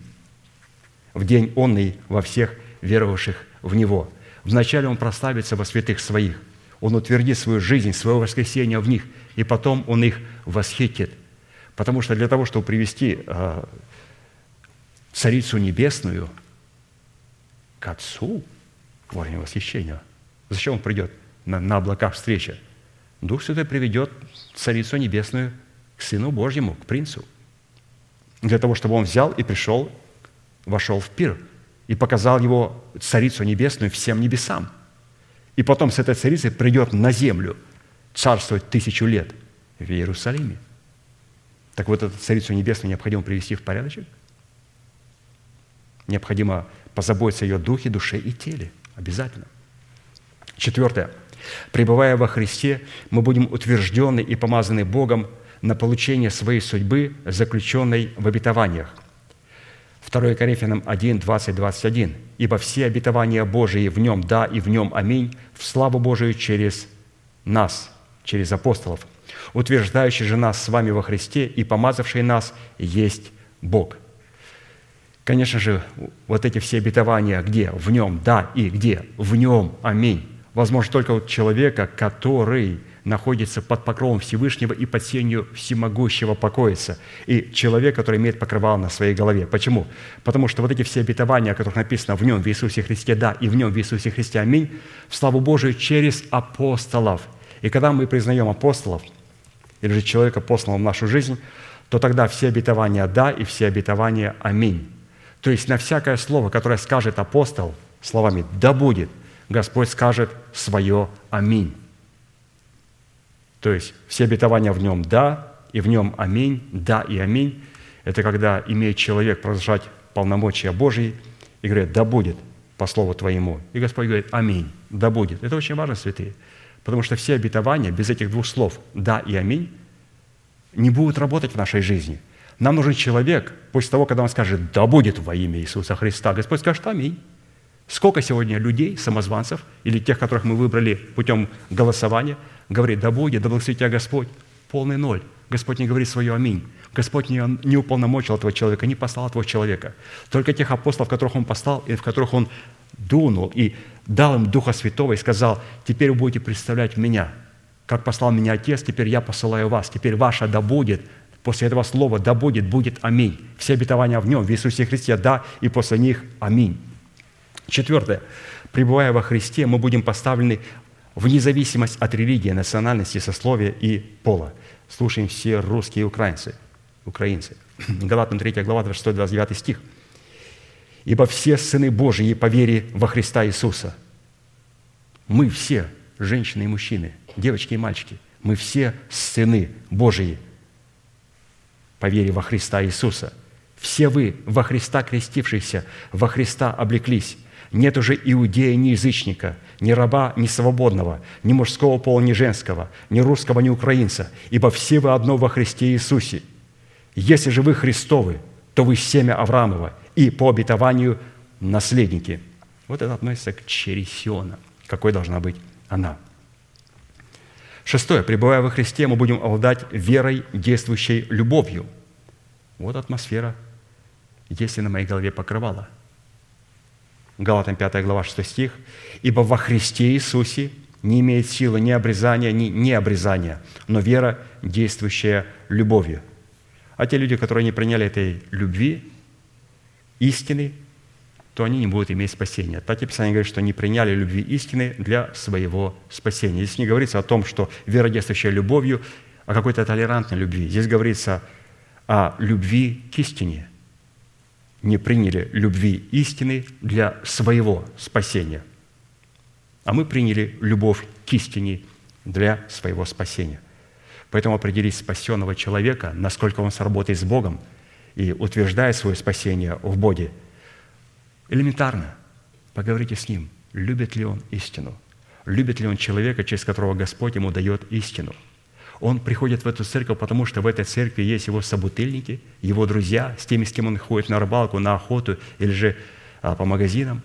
в день он и во всех веровавших в Него – Вначале Он прославится во святых Своих. Он утвердит свою жизнь, свое воскресение в них, и потом Он их восхитит. Потому что для того, чтобы привести э, Царицу Небесную к Отцу время восхищения, зачем Он придет на, на облаках встречи? Дух Святой приведет Царицу Небесную к Сыну Божьему, к Принцу. Для того, чтобы Он взял и пришел, вошел в пир – и показал его Царицу Небесную всем небесам. И потом с этой царицей придет на землю царствовать тысячу лет в Иерусалиме. Так вот, эту Царицу Небесную необходимо привести в порядочек. Необходимо позаботиться о ее духе, душе и теле. Обязательно. Четвертое. Пребывая во Христе, мы будем утверждены и помазаны Богом на получение своей судьбы, заключенной в обетованиях – 2 Коринфянам 1, 20, 21. «Ибо все обетования Божии в нем да и в нем аминь, в славу Божию через нас, через апостолов, утверждающий же нас с вами во Христе и помазавший нас есть Бог». Конечно же, вот эти все обетования, где в нем да и где в нем аминь, возможно только у человека, который находится под покровом Всевышнего и под сенью всемогущего покоится. И человек, который имеет покрывало на своей голове. Почему? Потому что вот эти все обетования, о которых написано в нем, в Иисусе Христе, да, и в нем, в Иисусе Христе, аминь, в славу Божию через апостолов. И когда мы признаем апостолов, или же человека, посланного в нашу жизнь, то тогда все обетования «да» и все обетования «аминь». То есть на всякое слово, которое скажет апостол словами «да будет», Господь скажет свое «аминь». То есть все обетования в нем «да», и в нем «аминь», «да» и «аминь». Это когда имеет человек продолжать полномочия Божьи и говорит «да будет по слову Твоему». И Господь говорит «аминь», «да будет». Это очень важно, святые. Потому что все обетования без этих двух слов «да» и «аминь» не будут работать в нашей жизни. Нам нужен человек, после того, когда он скажет «да будет во имя Иисуса Христа», Господь скажет «аминь». Сколько сегодня людей, самозванцев, или тех, которых мы выбрали путем голосования, говорит, да будет, да благословит тебя Господь, полный ноль. Господь не говорит свое «Аминь». Господь не, не уполномочил этого человека, не послал этого человека. Только тех апостолов, которых Он послал, и в которых Он дунул и дал им Духа Святого и сказал, теперь вы будете представлять меня. Как послал меня Отец, теперь я посылаю вас. Теперь ваше «да будет» После этого слова «да будет» будет «Аминь». Все обетования в Нем, в Иисусе Христе «да», и после них «Аминь». Четвертое. Пребывая во Христе, мы будем поставлены вне зависимости от религии, национальности, сословия и пола. Слушаем все русские и украинцы. украинцы. Галатам 3 глава, 26-29 стих. «Ибо все сыны Божии по вере во Христа Иисуса». Мы все, женщины и мужчины, девочки и мальчики, мы все сыны Божии по вере во Христа Иисуса. Все вы во Христа крестившиеся, во Христа облеклись. Нет уже иудея, ни язычника, ни раба, ни свободного, ни мужского пола, ни женского, ни русского, ни украинца, ибо все вы одно во Христе Иисусе. Если же вы Христовы, то вы семя Авраамова и по обетованию наследники. Вот это относится к чере Сиона. Какой должна быть она? Шестое. Пребывая во Христе, мы будем обладать верой, действующей любовью. Вот атмосфера, если на моей голове покрывало – Галатам 5 глава 6 стих. «Ибо во Христе Иисусе не имеет силы ни обрезания, ни необрезания, но вера, действующая любовью». А те люди, которые не приняли этой любви, истины, то они не будут иметь спасения. Так и Писание говорит, что не приняли любви истины для своего спасения. Здесь не говорится о том, что вера, действующая любовью, о какой-то толерантной любви. Здесь говорится о любви к истине, не приняли любви истины для своего спасения, а мы приняли любовь к истине для своего спасения. Поэтому определить спасенного человека, насколько он сработает с Богом и утверждает свое спасение в Боге, элементарно. Поговорите с ним, любит ли он истину, любит ли он человека, через которого Господь ему дает истину – он приходит в эту церковь, потому что в этой церкви есть его собутыльники, его друзья, с теми, с кем он ходит на рыбалку, на охоту или же а, по магазинам.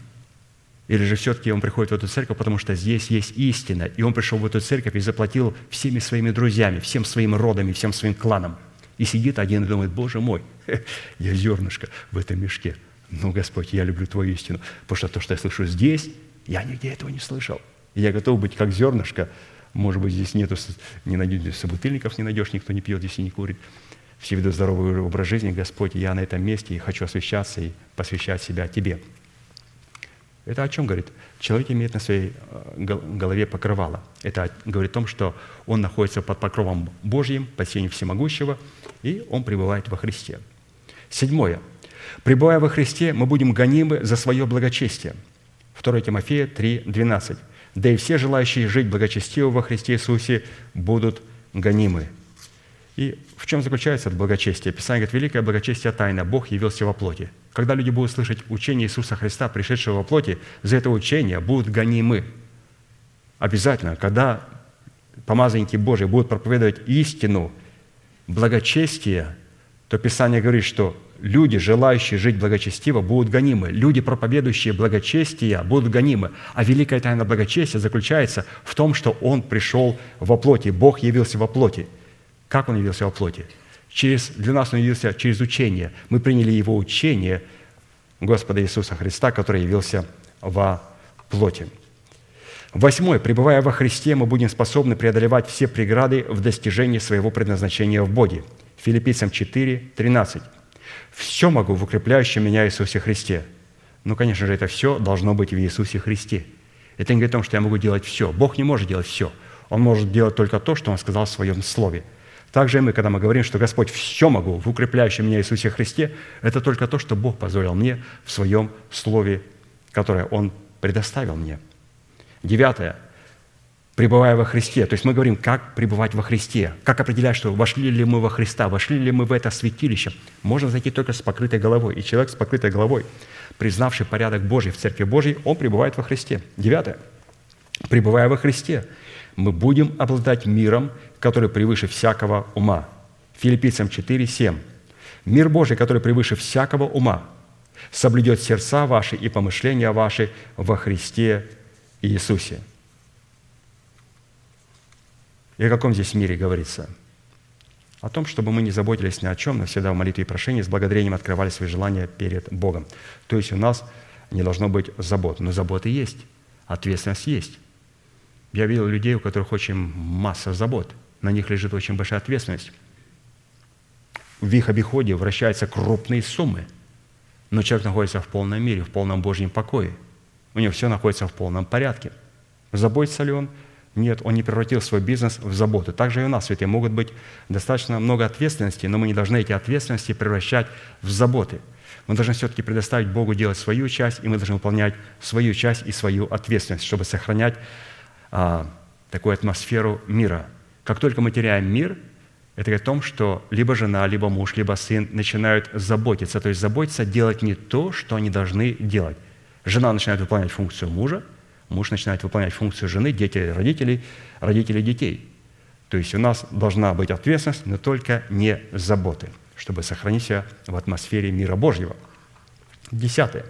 Или же все-таки он приходит в эту церковь, потому что здесь есть истина, и он пришел в эту церковь и заплатил всеми своими друзьями, всем своим родами, всем своим кланам. И сидит один и думает, Боже мой, я зернышко в этом мешке. Ну, Господь, я люблю Твою истину, потому что то, что я слышу здесь, я нигде этого не слышал. Я готов быть как зернышко может быть, здесь нету, не найдешь, собутыльников не найдешь, никто не пьет здесь не курит. Все ведут здоровый образ жизни. Господь, я на этом месте и хочу освящаться и посвящать себя Тебе. Это о чем говорит? Человек имеет на своей э, голове покрывало. Это говорит о том, что он находится под покровом Божьим, под сенью всемогущего, и он пребывает во Христе. Седьмое. Пребывая во Христе, мы будем гонимы за свое благочестие. 2 Тимофея 3, 12 да и все желающие жить благочестиво во Христе Иисусе будут гонимы». И в чем заключается это благочестие? Писание говорит, великое благочестие тайна, Бог явился во плоти. Когда люди будут слышать учение Иисуса Христа, пришедшего во плоти, за это учение будут гонимы. Обязательно, когда помазанники Божии будут проповедовать истину, благочестие, то Писание говорит, что люди, желающие жить благочестиво, будут гонимы. Люди, проповедующие благочестие, будут гонимы. А великая тайна благочестия заключается в том, что Он пришел во плоти, Бог явился во плоти. Как Он явился во плоти? Через, для нас Он явился через учение. Мы приняли Его учение Господа Иисуса Христа, который явился во плоти. Восьмое. Пребывая во Христе, мы будем способны преодолевать все преграды в достижении своего предназначения в Боге. Филиппийцам 4, 13. Все могу в укрепляющем меня Иисусе Христе. Ну, конечно же, это все должно быть в Иисусе Христе. Это не говорит о том, что я могу делать все. Бог не может делать все. Он может делать только то, что Он сказал в Своем Слове. Также и мы, когда мы говорим, что Господь все могу в укрепляющем меня Иисусе Христе, это только то, что Бог позволил мне в Своем Слове, которое Он предоставил мне. Девятое пребывая во Христе. То есть мы говорим, как пребывать во Христе, как определять, что вошли ли мы во Христа, вошли ли мы в это святилище. Можно зайти только с покрытой головой. И человек с покрытой головой, признавший порядок Божий в Церкви Божьей, он пребывает во Христе. Девятое. Пребывая во Христе, мы будем обладать миром, который превыше всякого ума. Филиппийцам 4, 7. Мир Божий, который превыше всякого ума, соблюдет сердца ваши и помышления ваши во Христе Иисусе. И о каком здесь мире говорится? О том, чтобы мы не заботились ни о чем, но всегда в молитве и прошении с благодарением открывали свои желания перед Богом. То есть у нас не должно быть забот. Но заботы есть, ответственность есть. Я видел людей, у которых очень масса забот. На них лежит очень большая ответственность. В их обиходе вращаются крупные суммы. Но человек находится в полном мире, в полном Божьем покое. У него все находится в полном порядке. Заботится ли он? Нет, он не превратил свой бизнес в заботу. Также и у нас, святые, могут быть достаточно много ответственности, но мы не должны эти ответственности превращать в заботы. Мы должны все-таки предоставить Богу делать свою часть, и мы должны выполнять свою часть и свою ответственность, чтобы сохранять а, такую атмосферу мира. Как только мы теряем мир, это говорит о том, что либо жена, либо муж, либо сын начинают заботиться, то есть заботиться делать не то, что они должны делать. Жена начинает выполнять функцию мужа, муж начинает выполнять функцию жены, дети родителей, родители детей. То есть у нас должна быть ответственность, но только не заботы, чтобы сохранить себя в атмосфере мира Божьего. Десятое.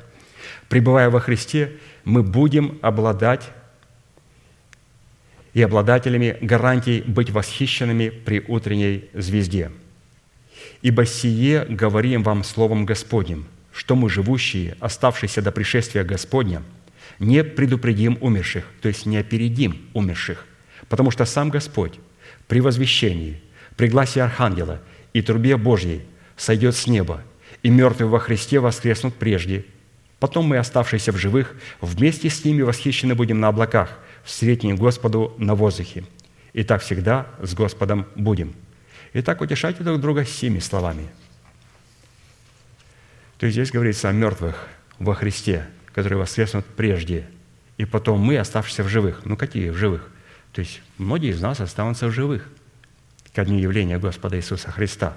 Пребывая во Христе, мы будем обладать и обладателями гарантий быть восхищенными при утренней звезде. Ибо сие говорим вам Словом Господним, что мы, живущие, оставшиеся до пришествия Господня, не предупредим умерших, то есть не опередим умерших, потому что сам Господь при возвещении, при гласе Архангела и трубе Божьей сойдет с неба, и мертвые во Христе воскреснут прежде. Потом мы, оставшиеся в живых, вместе с ними восхищены будем на облаках – встретнем Господу на воздухе. И так всегда с Господом будем. Итак, утешайте друг друга семи словами. То есть здесь говорится о мертвых во Христе, которые воскреснут прежде, и потом мы, оставшиеся в живых. Ну, какие в живых? То есть многие из нас останутся в живых ко дню явления Господа Иисуса Христа.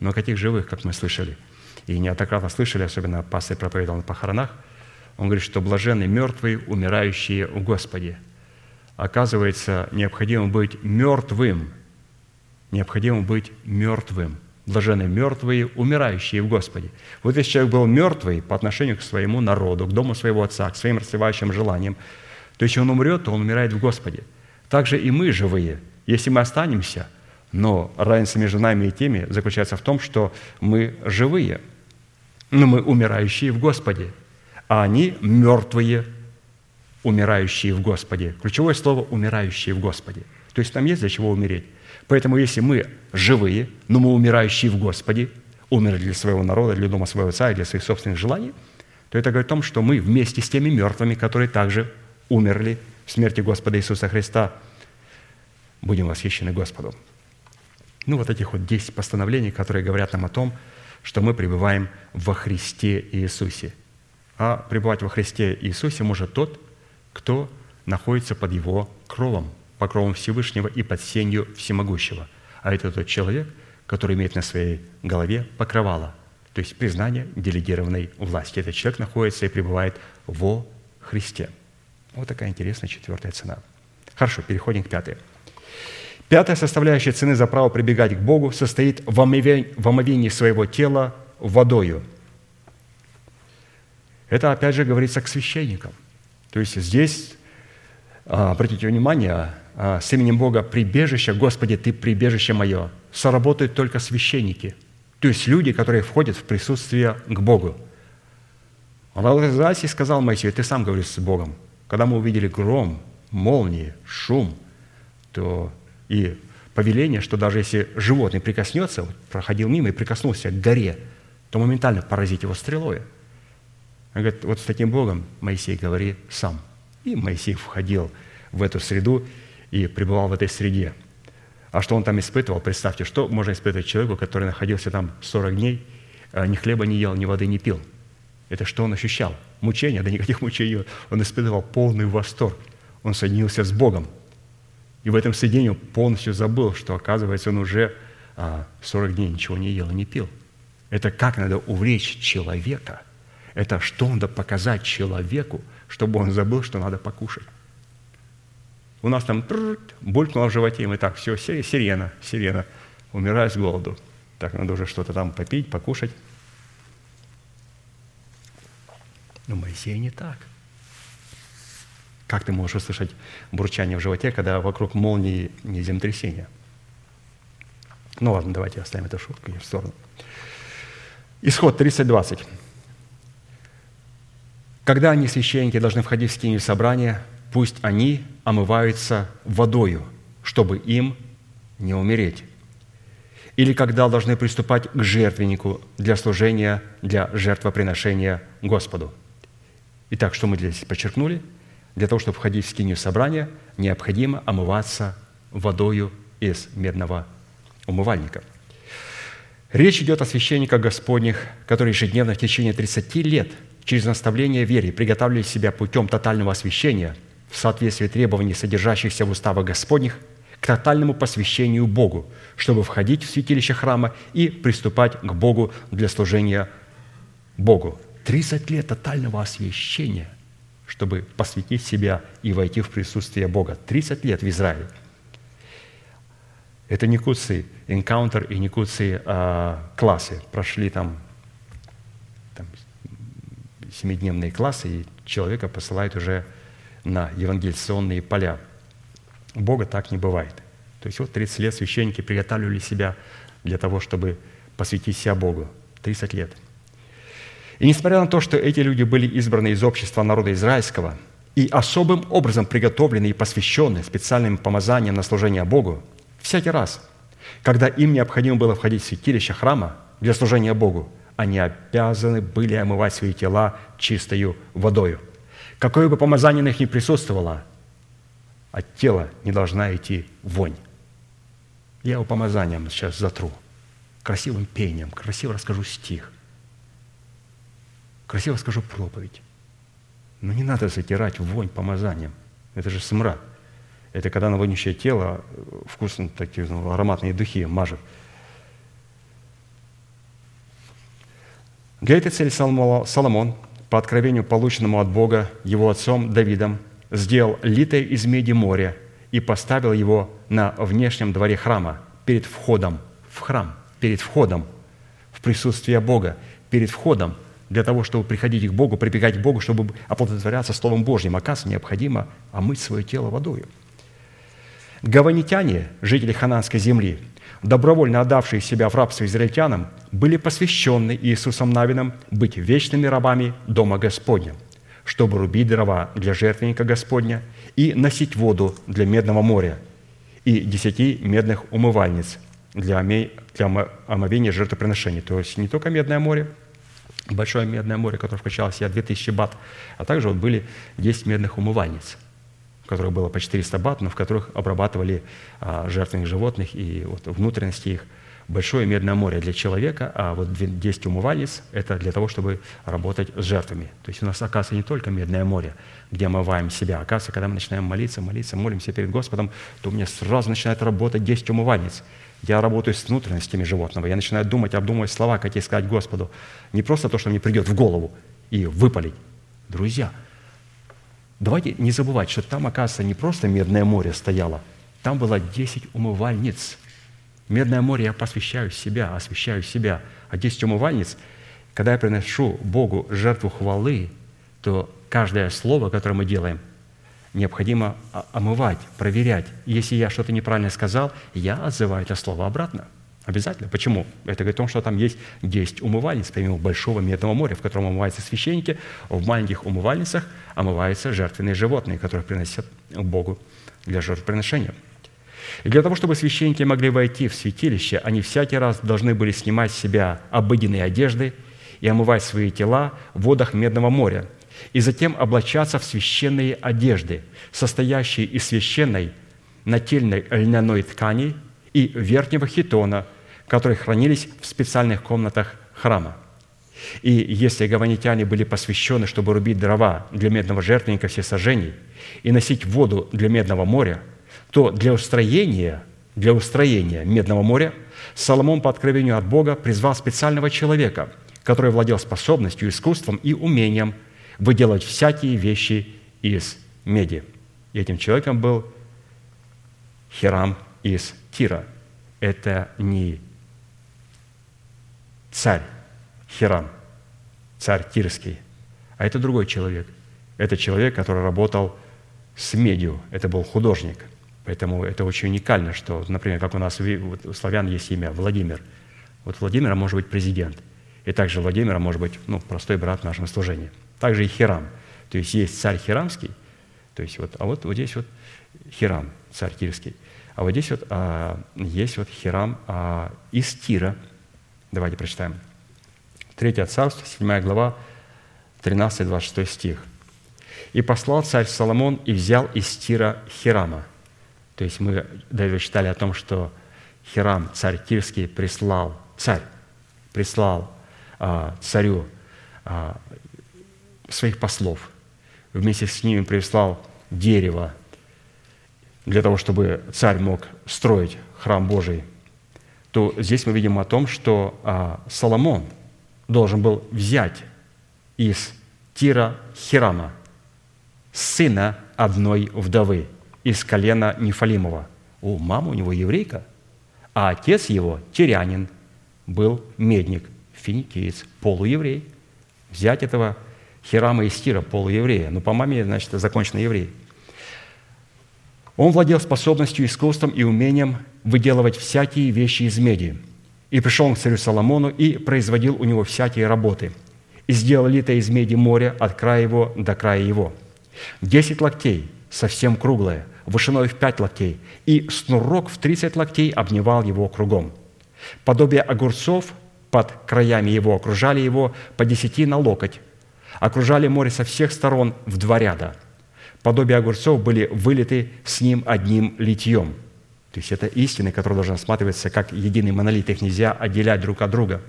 Но каких живых, как мы слышали? И неоднократно слышали, особенно пастор проповедовал на похоронах, он говорит, что блаженны мертвые, умирающие у Господи – оказывается, необходимо быть мертвым. Необходимо быть мертвым. Блажены мертвые, умирающие в Господе. Вот если человек был мертвый по отношению к своему народу, к дому своего отца, к своим расслевающим желаниям, то если он умрет, то он умирает в Господе. Также и мы живые. Если мы останемся, но разница между нами и теми заключается в том, что мы живые, но мы умирающие в Господе, а они мертвые умирающие в Господе. Ключевое слово «умирающие в Господе». То есть там есть для чего умереть. Поэтому если мы живые, но мы умирающие в Господе, умерли для своего народа, для дома своего отца для своих собственных желаний, то это говорит о том, что мы вместе с теми мертвыми, которые также умерли в смерти Господа Иисуса Христа, будем восхищены Господу. Ну, вот этих вот 10 постановлений, которые говорят нам о том, что мы пребываем во Христе Иисусе. А пребывать во Христе Иисусе может тот, кто находится под его кровом, покровом Всевышнего и под сенью Всемогущего. А это тот человек, который имеет на своей голове покрывало, то есть признание делегированной власти. Этот человек находится и пребывает во Христе. Вот такая интересная четвертая цена. Хорошо, переходим к пятой. Пятая составляющая цены за право прибегать к Богу состоит в омовении своего тела водою. Это, опять же, говорится к священникам. То есть здесь, а, обратите внимание, с именем Бога «прибежище», «Господи, Ты прибежище мое», соработают только священники, то есть люди, которые входят в присутствие к Богу. Аллах сказал Моисею, ты сам говоришь с Богом. Когда мы увидели гром, молнии, шум, то и повеление, что даже если животное прикоснется, проходил мимо и прикоснулся к горе, то моментально поразить его стрелой – он говорит, вот с таким Богом Моисей говори сам. И Моисей входил в эту среду и пребывал в этой среде. А что он там испытывал? Представьте, что можно испытывать человеку, который находился там 40 дней, а ни хлеба не ел, ни воды не пил. Это что он ощущал? Мучения? Да никаких мучений. Он испытывал полный восторг. Он соединился с Богом. И в этом соединении полностью забыл, что, оказывается, он уже 40 а, дней ничего не ел и не пил. Это как надо увлечь человека – это что надо показать человеку, чтобы он забыл, что надо покушать. У нас там булькнуло в животе, и мы так, все, сирена, сирена, умираю с голоду. Так, надо уже что-то там попить, покушать. Но Моисей не так. Как ты можешь услышать бурчание в животе, когда вокруг молнии не землетрясения? Ну ладно, давайте оставим эту шутку в сторону. Исход 30.20. Когда они, священники, должны входить в скинию собрания, пусть они омываются водою, чтобы им не умереть. Или когда должны приступать к жертвеннику для служения, для жертвоприношения Господу. Итак, что мы здесь подчеркнули? Для того, чтобы входить в скинию собрания, необходимо омываться водою из медного умывальника. Речь идет о священниках Господних, которые ежедневно в течение 30 лет через наставление вере приготавливали себя путем тотального освящения в соответствии требований, содержащихся в уставах Господних, к тотальному посвящению Богу, чтобы входить в святилище храма и приступать к Богу для служения Богу. 30 лет тотального освящения, чтобы посвятить себя и войти в присутствие Бога. 30 лет в Израиле. Это не куцы энкаунтер и не куцы а, классы. Прошли там, там семидневные классы, и человека посылают уже на евангелизационные поля. Бога так не бывает. То есть вот 30 лет священники приготавливали себя для того, чтобы посвятить себя Богу. 30 лет. И несмотря на то, что эти люди были избраны из общества народа израильского и особым образом приготовлены и посвящены специальным помазанием на служение Богу, всякий раз, когда им необходимо было входить в святилище храма для служения Богу, они обязаны были омывать свои тела чистою водою. Какое бы помазание на них ни присутствовало, от тела не должна идти вонь. Я его помазанием сейчас затру, красивым пением, красиво расскажу стих, красиво скажу проповедь. Но не надо затирать вонь помазанием. Это же смрад. Это когда на вонющее тело вкусно такие ну, ароматные духи мажет. Для этой цели Соломон, по откровению, полученному от Бога его отцом Давидом, сделал литое из меди море и поставил его на внешнем дворе храма перед входом в храм, перед входом в присутствие Бога, перед входом для того, чтобы приходить к Богу, прибегать к Богу, чтобы оплодотворяться Словом Божьим. Оказывается, необходимо омыть свое тело водой. Гаванитяне, жители хананской земли, добровольно отдавшие себя в рабство израильтянам, были посвящены Иисусом Навином быть вечными рабами Дома Господня – чтобы рубить дрова для жертвенника Господня и носить воду для медного моря и десяти медных умывальниц для, для омовения жертвоприношений. То есть не только медное море, большое медное море, которое включало в себя 2000 бат, а также вот были 10 медных умывальниц, в которых было по 400 бат, но в которых обрабатывали а, жертвенных животных и вот внутренности их – большое медное море для человека, а вот 10 умывальниц – это для того, чтобы работать с жертвами. То есть у нас, оказывается, не только медное море, где омываем себя. Оказывается, когда мы начинаем молиться, молиться, молимся перед Господом, то у меня сразу начинает работать 10 умывальниц. Я работаю с внутренностями животного. Я начинаю думать, обдумывать слова, какие сказать Господу. Не просто то, что мне придет в голову и выпалить. Друзья, давайте не забывать, что там, оказывается, не просто медное море стояло, там было 10 умывальниц – Медное море я посвящаю себя, освящаю себя. А десять умывальниц, когда я приношу Богу жертву хвалы, то каждое слово, которое мы делаем, необходимо омывать, проверять. Если я что-то неправильно сказал, я отзываю это слово обратно. Обязательно. Почему? Это говорит о том, что там есть 10 умывальниц, помимо большого медного моря, в котором омываются священники, в маленьких умывальницах омываются жертвенные животные, которые приносят Богу для жертвоприношения. И для того, чтобы священники могли войти в святилище, они всякий раз должны были снимать с себя обыденные одежды и омывать свои тела в водах Медного моря, и затем облачаться в священные одежды, состоящие из священной нательной льняной ткани и верхнего хитона, которые хранились в специальных комнатах храма. И если гаванитяне были посвящены, чтобы рубить дрова для медного жертвенника всесожжений и носить воду для медного моря – то для устроения, для устроения Медного моря Соломон по откровению от Бога призвал специального человека, который владел способностью, искусством и умением выделать всякие вещи из меди. И этим человеком был Хирам из Тира. Это не царь Хирам, царь Тирский, а это другой человек. Это человек, который работал с медью. Это был художник – Поэтому это очень уникально, что, например, как у нас у славян есть имя Владимир. Вот Владимира может быть президент. И также Владимира может быть ну, простой брат в нашем служении. Также и Хирам. То есть есть царь Хирамский, то есть вот, а вот, вот здесь вот Хирам, царь Тирский. А вот здесь вот а, есть вот Хирам а, из Тира. Давайте прочитаем. Третье царство, 7 глава, 13-26 стих. И послал царь Соломон и взял из Тира Хирама. То есть мы этого читали о том, что Хирам, царь Тирский, прислал, царь прислал а, царю а, своих послов. Вместе с ними прислал дерево для того, чтобы царь мог строить храм Божий, то здесь мы видим о том, что а, Соломон должен был взять из Тира Хирама, сына одной вдовы, из колена Нефалимова. О, мама у него еврейка, а отец его, тирянин, был медник, финикиец, полуеврей. Взять этого Хирама из Тира, полуеврея, ну, по маме, значит, законченный еврей. Он владел способностью, искусством и умением выделывать всякие вещи из меди. И пришел к царю Соломону и производил у него всякие работы. И сделал лито из меди море от края его до края его. Десять локтей, совсем круглое, вышиной в пять локтей, и снурок в тридцать локтей обнимал его кругом. Подобие огурцов под краями его окружали его по десяти на локоть, окружали море со всех сторон в два ряда. Подобие огурцов были вылиты с ним одним литьем – то есть это истины, которые должны осматриваться как единый монолит, их нельзя отделять друг от друга.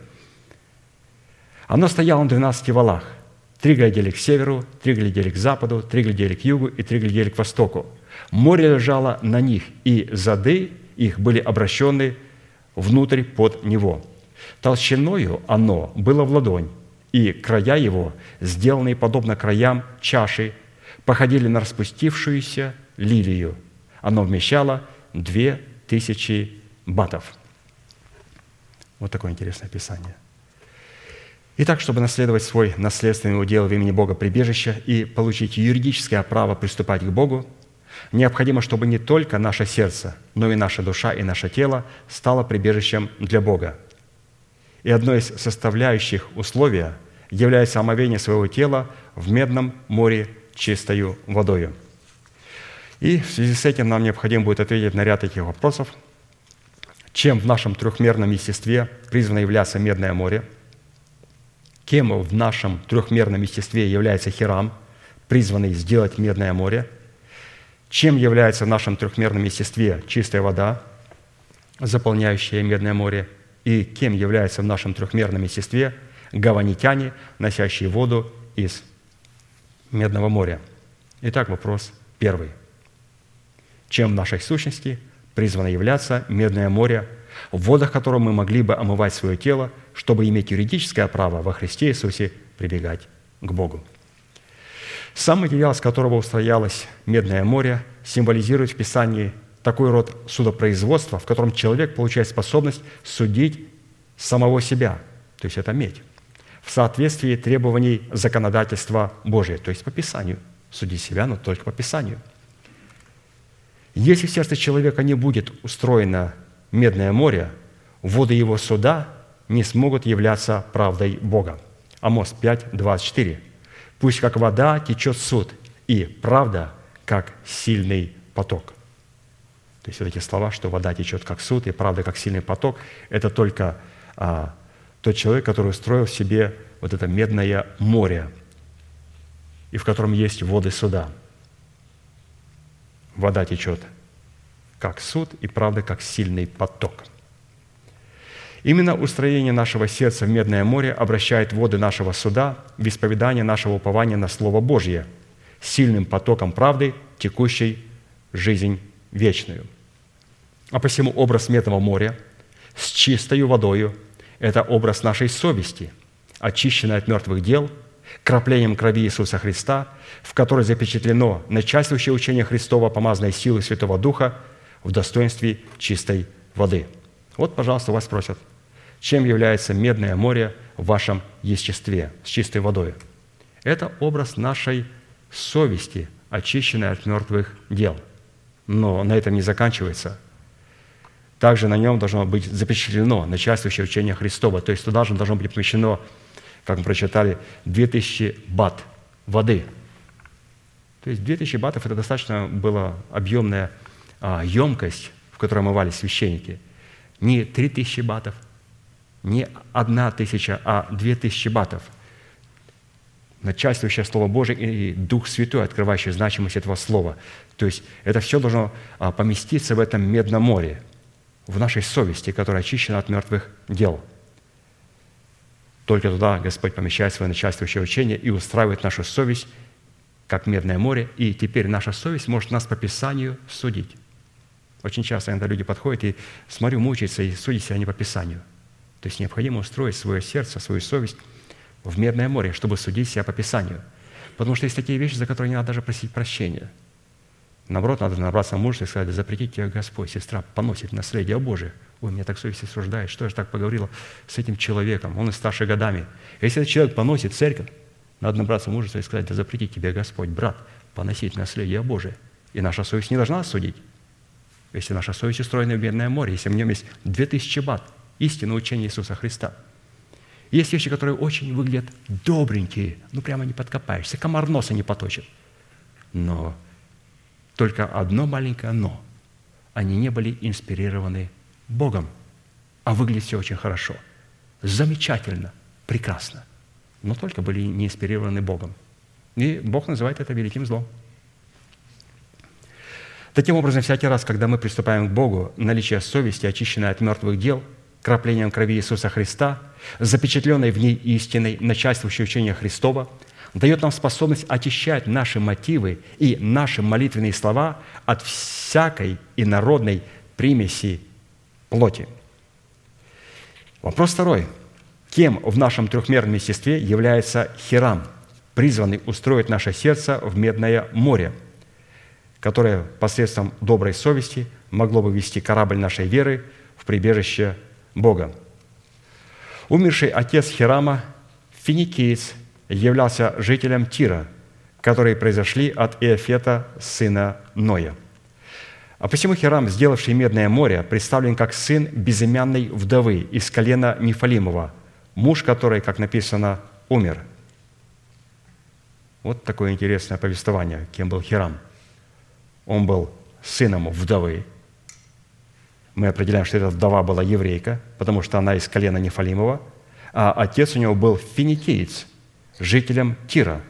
Оно стояло на 12 валах. Три глядели к северу, три глядели к западу, три глядели к югу и три глядели к востоку. Море лежало на них, и зады их были обращены внутрь под него. Толщиною оно было в ладонь, и края его, сделанные подобно краям чаши, походили на распустившуюся лилию. Оно вмещало две тысячи батов. Вот такое интересное описание. Итак, чтобы наследовать свой наследственный удел в имени Бога прибежища и получить юридическое право приступать к Богу, необходимо, чтобы не только наше сердце, но и наша душа и наше тело стало прибежищем для Бога. И одно из составляющих условия является омовение своего тела в медном море чистою водою – и в связи с этим нам необходимо будет ответить на ряд таких вопросов. Чем в нашем трехмерном естестве призвано являться Медное море? Кем в нашем трехмерном естестве является Хирам, призванный сделать Медное море? Чем является в нашем трехмерном естестве чистая вода, заполняющая Медное море? И кем является в нашем трехмерном естестве гаванитяне, носящие воду из Медного моря? Итак, вопрос первый – чем в нашей сущности призвано являться Медное море, в водах которого мы могли бы омывать свое тело, чтобы иметь юридическое право во Христе Иисусе прибегать к Богу. Сам материал, с которого устроялось Медное море, символизирует в Писании такой род судопроизводства, в котором человек получает способность судить самого себя, то есть это медь, в соответствии требований законодательства Божия, то есть по Писанию. Суди себя, но только по Писанию – если в сердце человека не будет устроено медное море, воды его суда не смогут являться правдой Бога. Амос 5, 24. «Пусть как вода течет суд, и правда, как сильный поток». То есть вот эти слова, что вода течет как суд, и правда, как сильный поток, это только а, тот человек, который устроил себе вот это медное море, и в котором есть воды суда – вода течет как суд, и правда как сильный поток. Именно устроение нашего сердца в Медное море обращает воды нашего суда в исповедание нашего упования на Слово Божье, сильным потоком правды, текущей жизнь вечную. А посему образ Медного моря с чистою водою – это образ нашей совести, очищенной от мертвых дел – краплением крови Иисуса Христа, в которой запечатлено начальствующее учение Христова, помазанное силой Святого Духа в достоинстве чистой воды. Вот, пожалуйста, вас спросят, чем является Медное море в вашем естестве с чистой водой? Это образ нашей совести, очищенной от мертвых дел. Но на этом не заканчивается. Также на нем должно быть запечатлено начальствующее учение Христова, то есть туда же должно быть помещено как мы прочитали, 2000 бат воды. То есть 2000 батов – это достаточно была объемная а, емкость, в которой омывались священники. Не 3000 батов, не одна тысяча, а 2000 батов. начальствующее Слово Божие и Дух Святой, открывающий значимость этого Слова. То есть это все должно а, поместиться в этом медном море, в нашей совести, которая очищена от мертвых дел. Только туда Господь помещает свое начальствующее учение и устраивает нашу совесть, как медное море, и теперь наша совесть может нас по Писанию судить. Очень часто иногда люди подходят и, смотрю, мучаются и судят себя не по Писанию. То есть необходимо устроить свое сердце, свою совесть в медное море, чтобы судить себя по Писанию. Потому что есть такие вещи, за которые не надо даже просить прощения. Наоборот, надо набраться мужества и сказать, запретить тебя Господь, сестра, поносит наследие Божие. Ой, меня так совесть осуждает, что я же так поговорила с этим человеком, он и старше годами. Если этот человек поносит церковь, надо набраться мужества и сказать, да запретить тебе Господь, брат, поносить наследие Божие. И наша совесть не должна судить. Если наша совесть устроена в Медное море, если в нем есть две тысячи бат, истинное учение Иисуса Христа. Есть вещи, которые очень выглядят добренькие, ну прямо не подкопаешься, комар носа не поточит. Но только одно маленькое «но». Они не были инспирированы Богом, а выглядит все очень хорошо. Замечательно, прекрасно. Но только были не инспирированы Богом. И Бог называет это великим злом. Таким образом, всякий раз, когда мы приступаем к Богу, наличие совести, очищенной от мертвых дел, краплением крови Иисуса Христа, запечатленной в ней истиной, начальствующей учения Христова – дает нам способность очищать наши мотивы и наши молитвенные слова от всякой инородной примеси плоти. Вопрос второй. Кем в нашем трехмерном естестве является Хирам, призванный устроить наше сердце в медное море, которое посредством доброй совести могло бы вести корабль нашей веры в прибежище Бога? Умерший отец Хирама – финикиец – являлся жителем Тира, которые произошли от Иофета, сына Ноя. А посему Хирам, сделавший Медное море, представлен как сын безымянной вдовы из колена Нефалимова, муж которой, как написано, умер. Вот такое интересное повествование, кем был Хирам. Он был сыном вдовы. Мы определяем, что эта вдова была еврейка, потому что она из колена Нефалимова, а отец у него был финикиец – жителям Тира.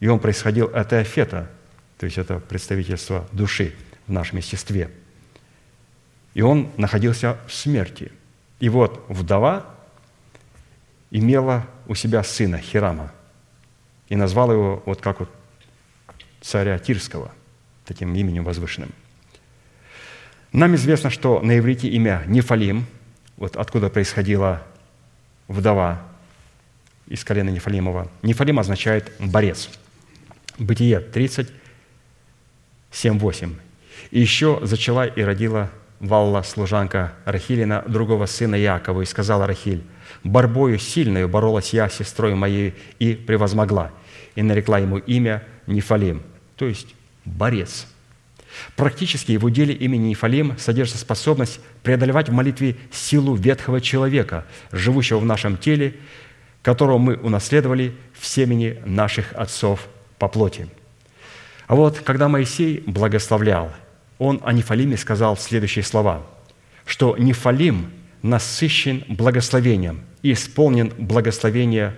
И он происходил от Иофета, то есть это представительство души в нашем естестве. И он находился в смерти. И вот вдова имела у себя сына Хирама и назвала его вот как вот царя Тирского, таким именем возвышенным. Нам известно, что на иврите имя Нефалим, вот откуда происходила вдова из колена Нефалимова. Нефалим означает «борец». Бытие 30, 7, 8. «И еще зачала и родила Валла, служанка Рахилина, другого сына Якова, и сказала Рахиль, «Борьбою сильною боролась я с сестрой моей и превозмогла, и нарекла ему имя Нефалим, то есть борец». Практически в деле имени Нефалим содержится способность преодолевать в молитве силу ветхого человека, живущего в нашем теле, которого мы унаследовали в семени наших отцов по плоти. А вот когда Моисей благословлял, он о Нефалиме сказал следующие слова, что Нефалим насыщен благословением и исполнен благословение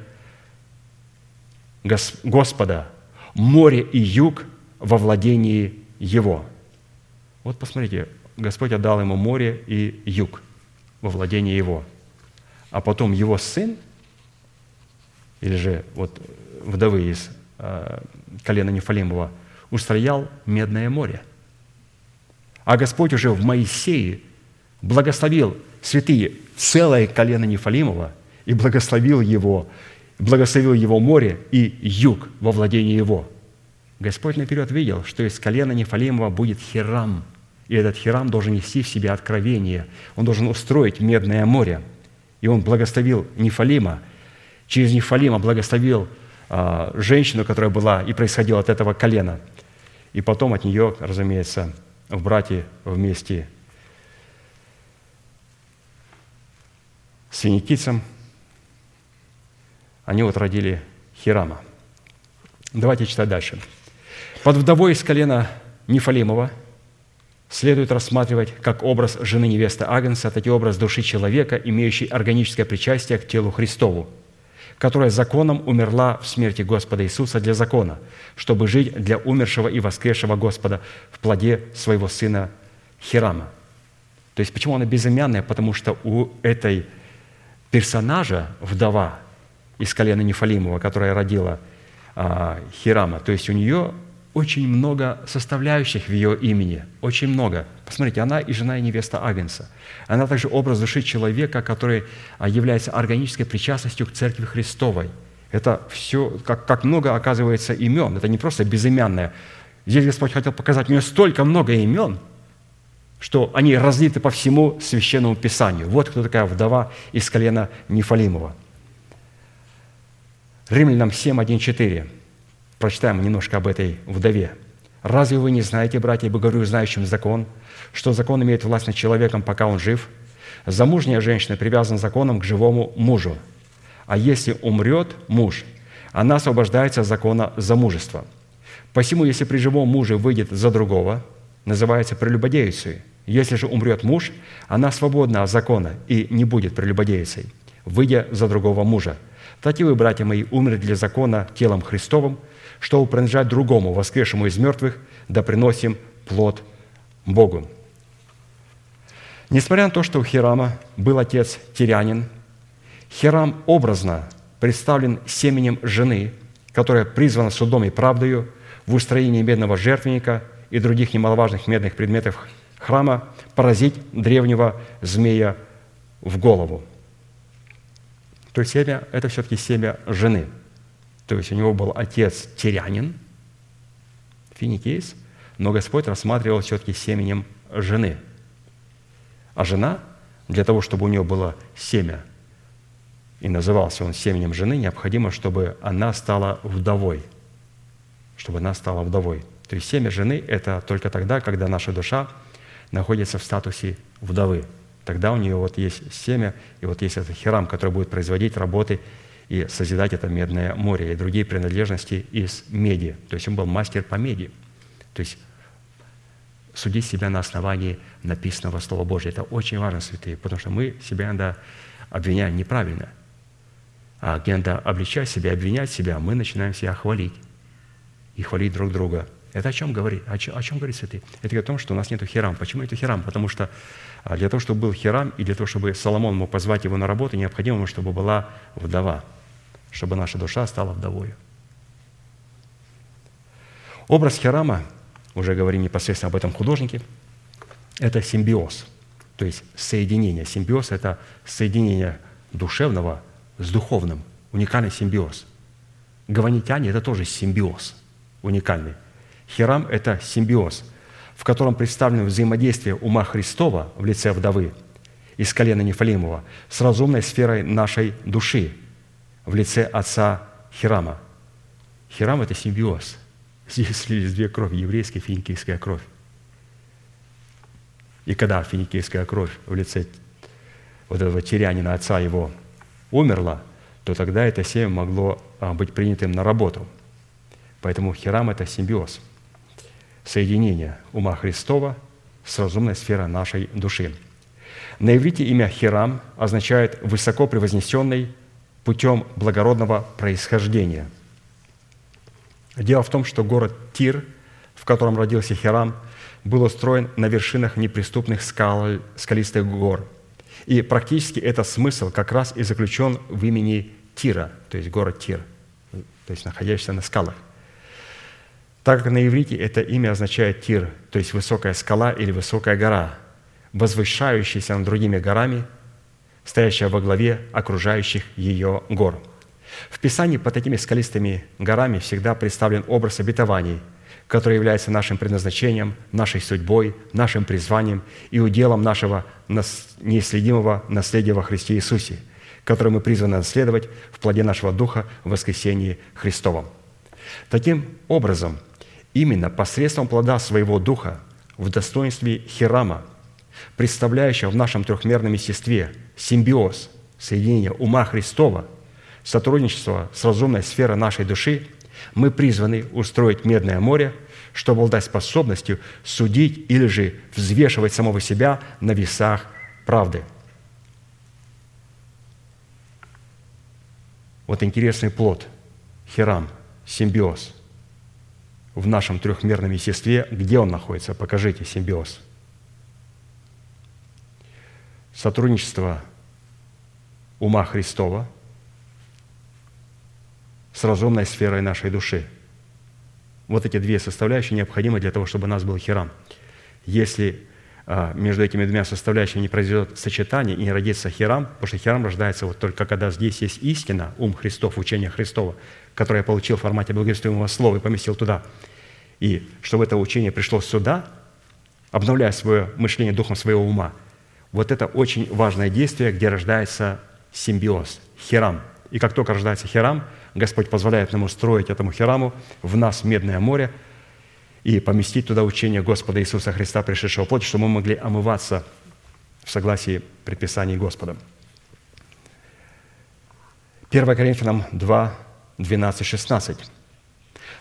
Господа, море и юг во владении его. Вот посмотрите, Господь отдал ему море и юг во владении его. А потом его сын или же вот вдовы из э, колена Нефалимова, устроял Медное море. А Господь уже в Моисее благословил святые целое колено Нефалимова и благословил его, благословил его море и юг во владении его. Господь наперед видел, что из колена Нефалимова будет Хирам, и этот Хирам должен нести в себе откровение, он должен устроить Медное море. И он благословил Нефалима – через Нефалима благословил а, женщину, которая была и происходила от этого колена. И потом от нее, разумеется, в братья вместе с финикийцем, они вот родили Хирама. Давайте читать дальше. Под вдовой из колена Нефалимова следует рассматривать как образ жены невесты Агнца, так и образ души человека, имеющий органическое причастие к телу Христову – которая законом умерла в смерти Господа Иисуса для закона, чтобы жить для умершего и воскресшего Господа в плоде своего сына Хирама. То есть почему она безымянная? Потому что у этой персонажа, вдова из колена Нефалимова, которая родила а, Хирама, то есть у нее очень много составляющих в ее имени, очень много. Посмотрите, она и жена, и невеста Агнца. Она также образ души человека, который а, является органической причастностью к Церкви Христовой. Это все, как, как много оказывается имен. Это не просто безымянное. Здесь Господь хотел показать, у нее столько много имен, что они разлиты по всему Священному Писанию. Вот кто такая вдова из колена Нефалимова. Римлянам 7, 1, 4. Прочитаем немножко об этой вдове. «Разве вы не знаете, братья, ибо говорю знающим закон, что закон имеет власть над человеком, пока он жив? Замужняя женщина привязана законом к живому мужу. А если умрет муж, она освобождается от закона замужества. Посему, если при живом муже выйдет за другого, называется прелюбодейцей. Если же умрет муж, она свободна от закона и не будет прелюбодейцей, выйдя за другого мужа. Так и вы, братья мои, умерли для закона телом Христовым, чтобы принадлежать другому, воскресшему из мертвых, да приносим плод Богу. Несмотря на то, что у Хирама был отец Тирянин, Хирам образно представлен семенем жены, которая призвана судом и правдою в устроении медного жертвенника и других немаловажных медных предметов храма поразить древнего змея в голову. То есть семя – это все-таки семя жены – то есть у него был отец Тирянин, финикийц, но Господь рассматривал все-таки семенем жены. А жена, для того, чтобы у нее было семя, и назывался он семенем жены, необходимо, чтобы она стала вдовой. Чтобы она стала вдовой. То есть семя жены – это только тогда, когда наша душа находится в статусе вдовы. Тогда у нее вот есть семя, и вот есть этот херам, который будет производить работы и созидать это медное море и другие принадлежности из меди. То есть он был мастер по меди. То есть судить себя на основании написанного Слова Божьего. Это очень важно, святые, потому что мы себя иногда обвиняем неправильно. А где надо обличать себя, обвинять себя, мы начинаем себя хвалить и хвалить друг друга. Это о чем говорит? О чем, о чем говорит святый? Это о том, что у нас нет херам. Почему нет херам? Потому что а, для того, чтобы был херам, и для того, чтобы Соломон мог позвать его на работу, необходимо, чтобы была вдова – чтобы наша душа стала вдовою. Образ Хирама, уже говорим непосредственно об этом художнике, это симбиоз, то есть соединение. Симбиоз – это соединение душевного с духовным, уникальный симбиоз. Гаванитяне – это тоже симбиоз уникальный. Хирам – это симбиоз, в котором представлено взаимодействие ума Христова в лице вдовы из колена Нефалимова с разумной сферой нашей души – в лице отца Хирама. Хирам – это симбиоз. Здесь слились две крови, еврейская и финикийская кровь. И когда финикийская кровь в лице вот этого тирянина, отца его, умерла, то тогда это семя могло а, быть принятым на работу. Поэтому Хирам – это симбиоз, соединение ума Христова с разумной сферой нашей души. На иврите имя Хирам означает «высоко превознесенный путем благородного происхождения. Дело в том, что город Тир, в котором родился Хирам, был устроен на вершинах неприступных скал, скалистых гор. И практически этот смысл как раз и заключен в имени Тира, то есть город Тир, то есть находящийся на скалах. Так как на иврите это имя означает Тир, то есть высокая скала или высокая гора, возвышающаяся над другими горами – стоящая во главе окружающих ее гор. В Писании под такими скалистыми горами всегда представлен образ обетований, который является нашим предназначением, нашей судьбой, нашим призванием и уделом нашего неисследимого наследия во Христе Иисусе, которое мы призваны наследовать в плоде нашего Духа в воскресении Христовом. Таким образом, именно посредством плода своего Духа в достоинстве Хирама – представляющая в нашем трехмерном естестве симбиоз, соединение ума Христова, сотрудничество с разумной сферой нашей души, мы призваны устроить медное море, чтобы обладать способностью судить или же взвешивать самого себя на весах правды. Вот интересный плод, херам, симбиоз. В нашем трехмерном естестве, где он находится? Покажите симбиоз. Сотрудничество ума Христова с разумной сферой нашей души. Вот эти две составляющие необходимы для того, чтобы у нас был херам. Если а, между этими двумя составляющими не произойдет сочетание и не родится херам, потому что херам рождается вот только когда здесь есть истина, ум Христов, учение Христова, которое я получил в формате благовествуемого слова и поместил туда. И чтобы это учение пришло сюда, обновляя свое мышление духом своего ума, вот это очень важное действие, где рождается симбиоз, херам. И как только рождается херам, Господь позволяет нам устроить этому хераму в нас медное море – и поместить туда учение Господа Иисуса Христа, пришедшего в плоть, чтобы мы могли омываться в согласии предписаний Господа. 1 Коринфянам 2, 12, 16.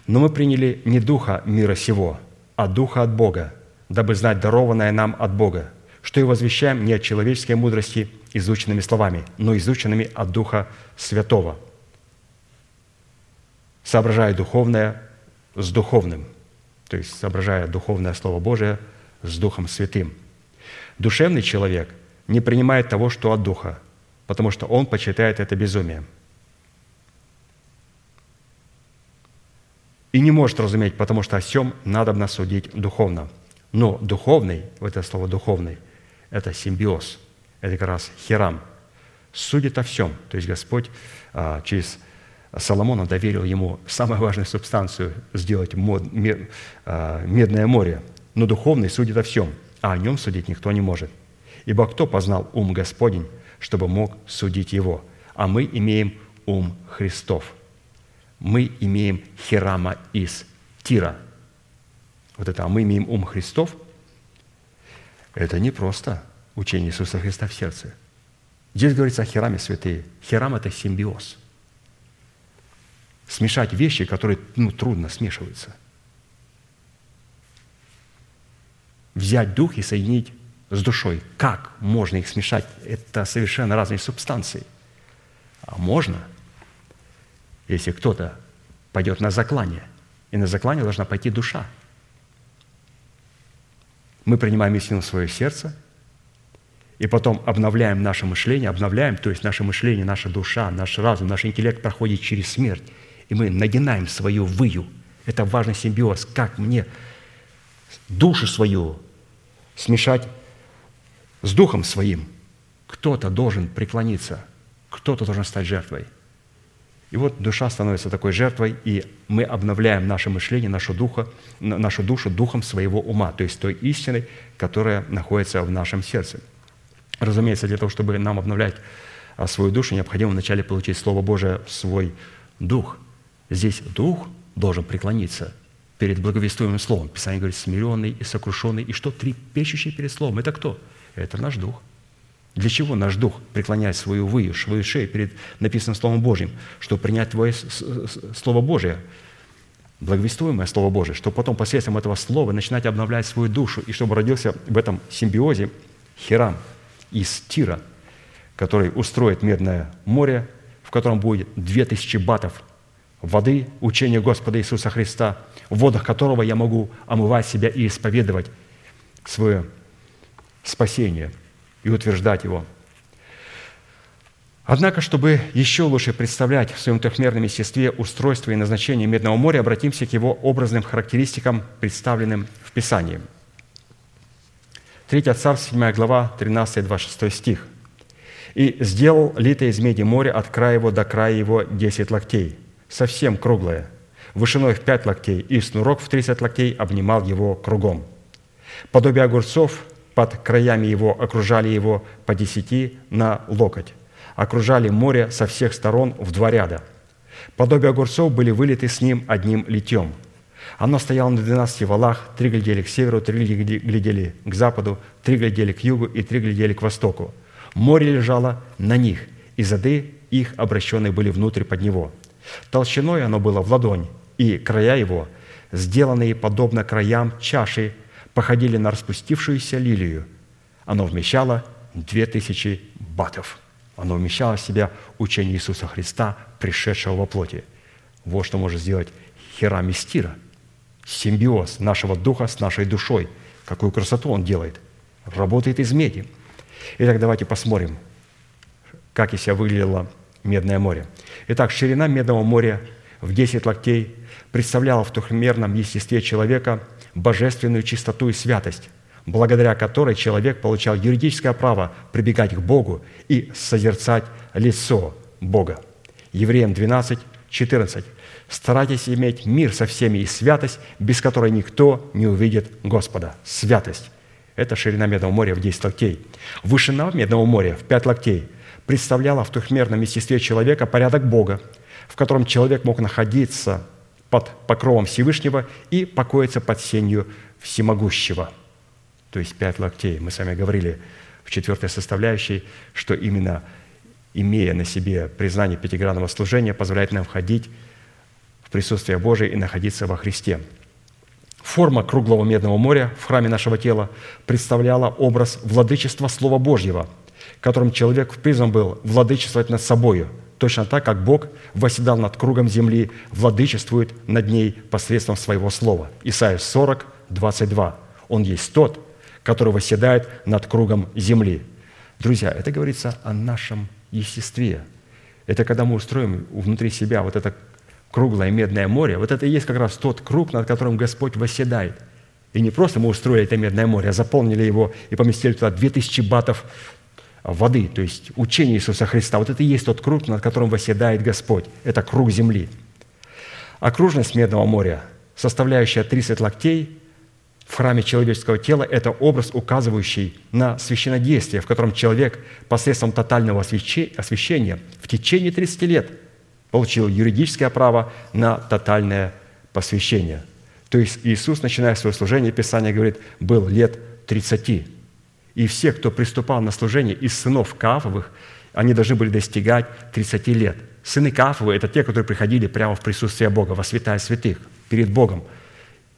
«Но мы приняли не духа мира сего, а духа от Бога, дабы знать дарованное нам от Бога, что и возвещаем не от человеческой мудрости изученными словами, но изученными от Духа Святого, соображая духовное с духовным» то есть соображая духовное Слово Божие с Духом Святым. Душевный человек не принимает того, что от Духа, потому что он почитает это безумием. И не может разуметь, потому что о всем надо судить духовно. Но духовный, вот это слово «духовный», это симбиоз, это как раз херам, судит о всем. То есть Господь а, через Соломона доверил ему самую важную субстанцию сделать мод, мед, а, медное море, но духовный судит о всем, а о нем судить никто не может. Ибо кто познал ум Господень, чтобы мог судить его? А мы имеем ум Христов. Мы имеем Хирама из Тира. Вот это «а мы имеем ум Христов» – это не просто учение Иисуса Христа в сердце. Здесь говорится о Хираме святые. Хирам – это симбиоз – смешать вещи, которые ну, трудно смешиваются. Взять дух и соединить с душой. Как можно их смешать? Это совершенно разные субстанции. А можно, если кто-то пойдет на заклание, и на заклание должна пойти душа. Мы принимаем истину в свое сердце, и потом обновляем наше мышление, обновляем, то есть наше мышление, наша душа, наш разум, наш интеллект проходит через смерть и мы нагинаем свою выю. Это важный симбиоз. Как мне душу свою смешать с духом своим? Кто-то должен преклониться, кто-то должен стать жертвой. И вот душа становится такой жертвой, и мы обновляем наше мышление, нашу, духа, нашу душу духом своего ума, то есть той истиной, которая находится в нашем сердце. Разумеется, для того, чтобы нам обновлять а, свою душу, необходимо вначале получить Слово Божие в свой дух – Здесь дух должен преклониться перед благовествуемым словом. Писание говорит, смиренный и сокрушенный. И что? Трепещущий перед словом. Это кто? Это наш дух. Для чего наш дух преклоняет свою выю, свою шею перед написанным Словом Божьим? Чтобы принять Твое Слово Божие, благовествуемое Слово Божие, чтобы потом посредством этого Слова начинать обновлять свою душу, и чтобы родился в этом симбиозе Хирам из Тира, который устроит Медное море, в котором будет две тысячи батов воды, учения Господа Иисуса Христа, в водах которого я могу омывать себя и исповедовать свое спасение и утверждать его. Однако, чтобы еще лучше представлять в своем трехмерном естестве устройство и назначение Медного моря, обратимся к его образным характеристикам, представленным в Писании. 3 Царств, 7 глава, 13-26 стих. «И сделал литое из меди море от края его до края его десять локтей, совсем круглое, вышиной в пять локтей, и снурок в тридцать локтей обнимал его кругом. Подобие огурцов под краями его окружали его по десяти на локоть, окружали море со всех сторон в два ряда. Подобие огурцов были вылиты с ним одним литьем. Оно стояло на двенадцати валах, три глядели к северу, три глядели к западу, три глядели к югу и три глядели к востоку. Море лежало на них, и зады их обращенные были внутрь под него – Толщиной оно было в ладонь, и края его, сделанные подобно краям чаши, походили на распустившуюся лилию. Оно вмещало две тысячи батов. Оно вмещало в себя учение Иисуса Христа, пришедшего во плоти. Вот что может сделать хера мистира, симбиоз нашего духа с нашей душой. Какую красоту он делает. Работает из меди. Итак, давайте посмотрим, как из себя выглядело Медное море. Итак, ширина Медного моря в 10 локтей представляла в трехмерном естестве человека божественную чистоту и святость, благодаря которой человек получал юридическое право прибегать к Богу и созерцать лицо Бога. Евреям 12, 14. «Старайтесь иметь мир со всеми и святость, без которой никто не увидит Господа». Святость – это ширина Медного моря в 10 локтей. Вышина Медного моря в 5 локтей представляла в трехмерном естестве человека порядок Бога, в котором человек мог находиться под покровом Всевышнего и покоиться под сенью Всемогущего. То есть пять локтей. Мы с вами говорили в четвертой составляющей, что именно имея на себе признание пятигранного служения, позволяет нам входить в присутствие Божие и находиться во Христе. Форма круглого медного моря в храме нашего тела представляла образ владычества Слова Божьего, которым человек призван был владычествовать над собою, точно так, как Бог восседал над кругом земли, владычествует над ней посредством своего слова. Исайя 40, 22. Он есть тот, который восседает над кругом земли. Друзья, это говорится о нашем естестве. Это когда мы устроим внутри себя вот это круглое медное море, вот это и есть как раз тот круг, над которым Господь восседает. И не просто мы устроили это медное море, а заполнили его и поместили туда 2000 батов воды, то есть учение Иисуса Христа. Вот это и есть тот круг, над которым восседает Господь. Это круг земли. Окружность Медного моря, составляющая 30 локтей, в храме человеческого тела – это образ, указывающий на священнодействие, в котором человек посредством тотального освящения в течение 30 лет получил юридическое право на тотальное посвящение. То есть Иисус, начиная свое служение, Писание говорит, был лет 30. И все, кто приступал на служение из сынов Каафовых, они должны были достигать 30 лет. Сыны Каафовы – это те, которые приходили прямо в присутствие Бога, во святая святых, перед Богом.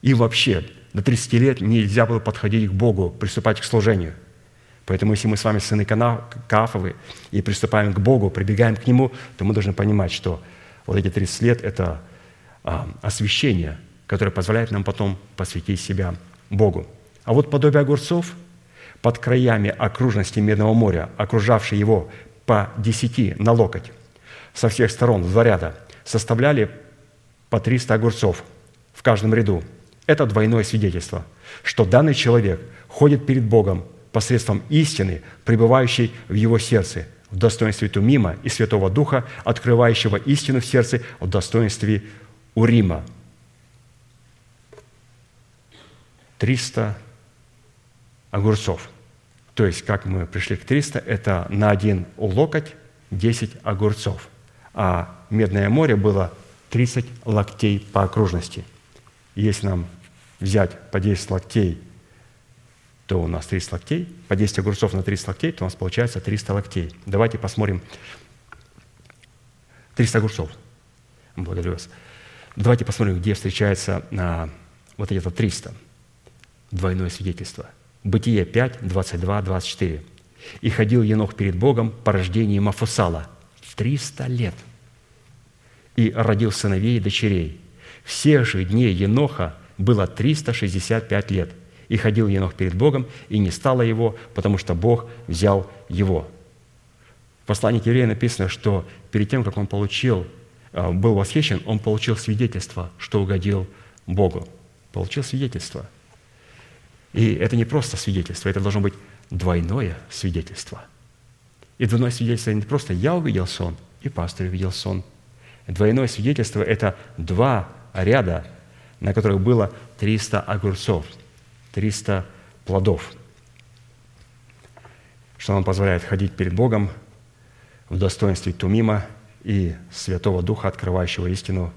И вообще, до 30 лет нельзя было подходить к Богу, приступать к служению. Поэтому, если мы с вами сыны Каафовы и приступаем к Богу, прибегаем к Нему, то мы должны понимать, что вот эти 30 лет – это а, освящение, которое позволяет нам потом посвятить себя Богу. А вот подобие огурцов – под краями окружности Медного моря, окружавшей его по десяти на локоть, со всех сторон в два ряда, составляли по 300 огурцов в каждом ряду. Это двойное свидетельство, что данный человек ходит перед Богом посредством истины, пребывающей в его сердце, в достоинстве Тумима и Святого Духа, открывающего истину в сердце в достоинстве Урима. 300 огурцов. То есть, как мы пришли к 300, это на один локоть 10 огурцов. А Медное море было 30 локтей по окружности. Если нам взять по 10 локтей, то у нас 30 локтей. По 10 огурцов на 30 локтей, то у нас получается 300 локтей. Давайте посмотрим. 300 огурцов. Благодарю вас. Давайте посмотрим, где встречается а, вот это 300. Двойное свидетельство – Бытие 5, 22, 24. «И ходил Енох перед Богом по рождении Мафусала 300 лет, и родил сыновей и дочерей. Всех же дней Еноха было 365 лет, и ходил Енох перед Богом, и не стало его, потому что Бог взял его». В послании к евреям написано, что перед тем, как он получил, э, был восхищен, он получил свидетельство, что угодил Богу. Получил свидетельство – и это не просто свидетельство, это должно быть двойное свидетельство. И двойное свидетельство не просто «я увидел сон» и пастор увидел сон. Двойное свидетельство – это два ряда, на которых было 300 огурцов, 300 плодов, что нам позволяет ходить перед Богом в достоинстве Тумима и Святого Духа, открывающего истину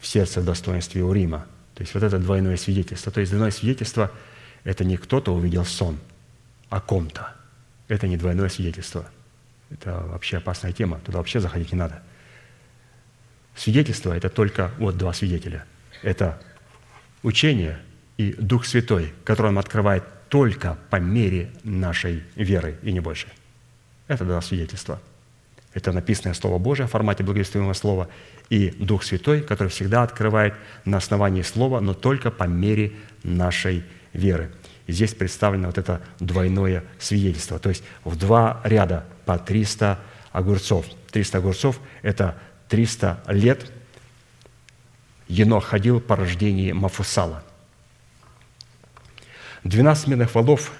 в сердце в достоинстве Урима. То есть вот это двойное свидетельство. То есть двойное свидетельство – это не кто-то увидел сон о ком-то. Это не двойное свидетельство. Это вообще опасная тема. Туда вообще заходить не надо. Свидетельство – это только вот два свидетеля. Это учение и Дух Святой, который он открывает только по мере нашей веры и не больше. Это два свидетельства. Это написанное Слово Божие в формате благовествуемого Слова, и Дух Святой, который всегда открывает на основании Слова, но только по мере нашей веры. И здесь представлено вот это двойное свидетельство. То есть в два ряда по 300 огурцов. 300 огурцов – это 300 лет Енох ходил по рождении Мафусала. 12 медных валов,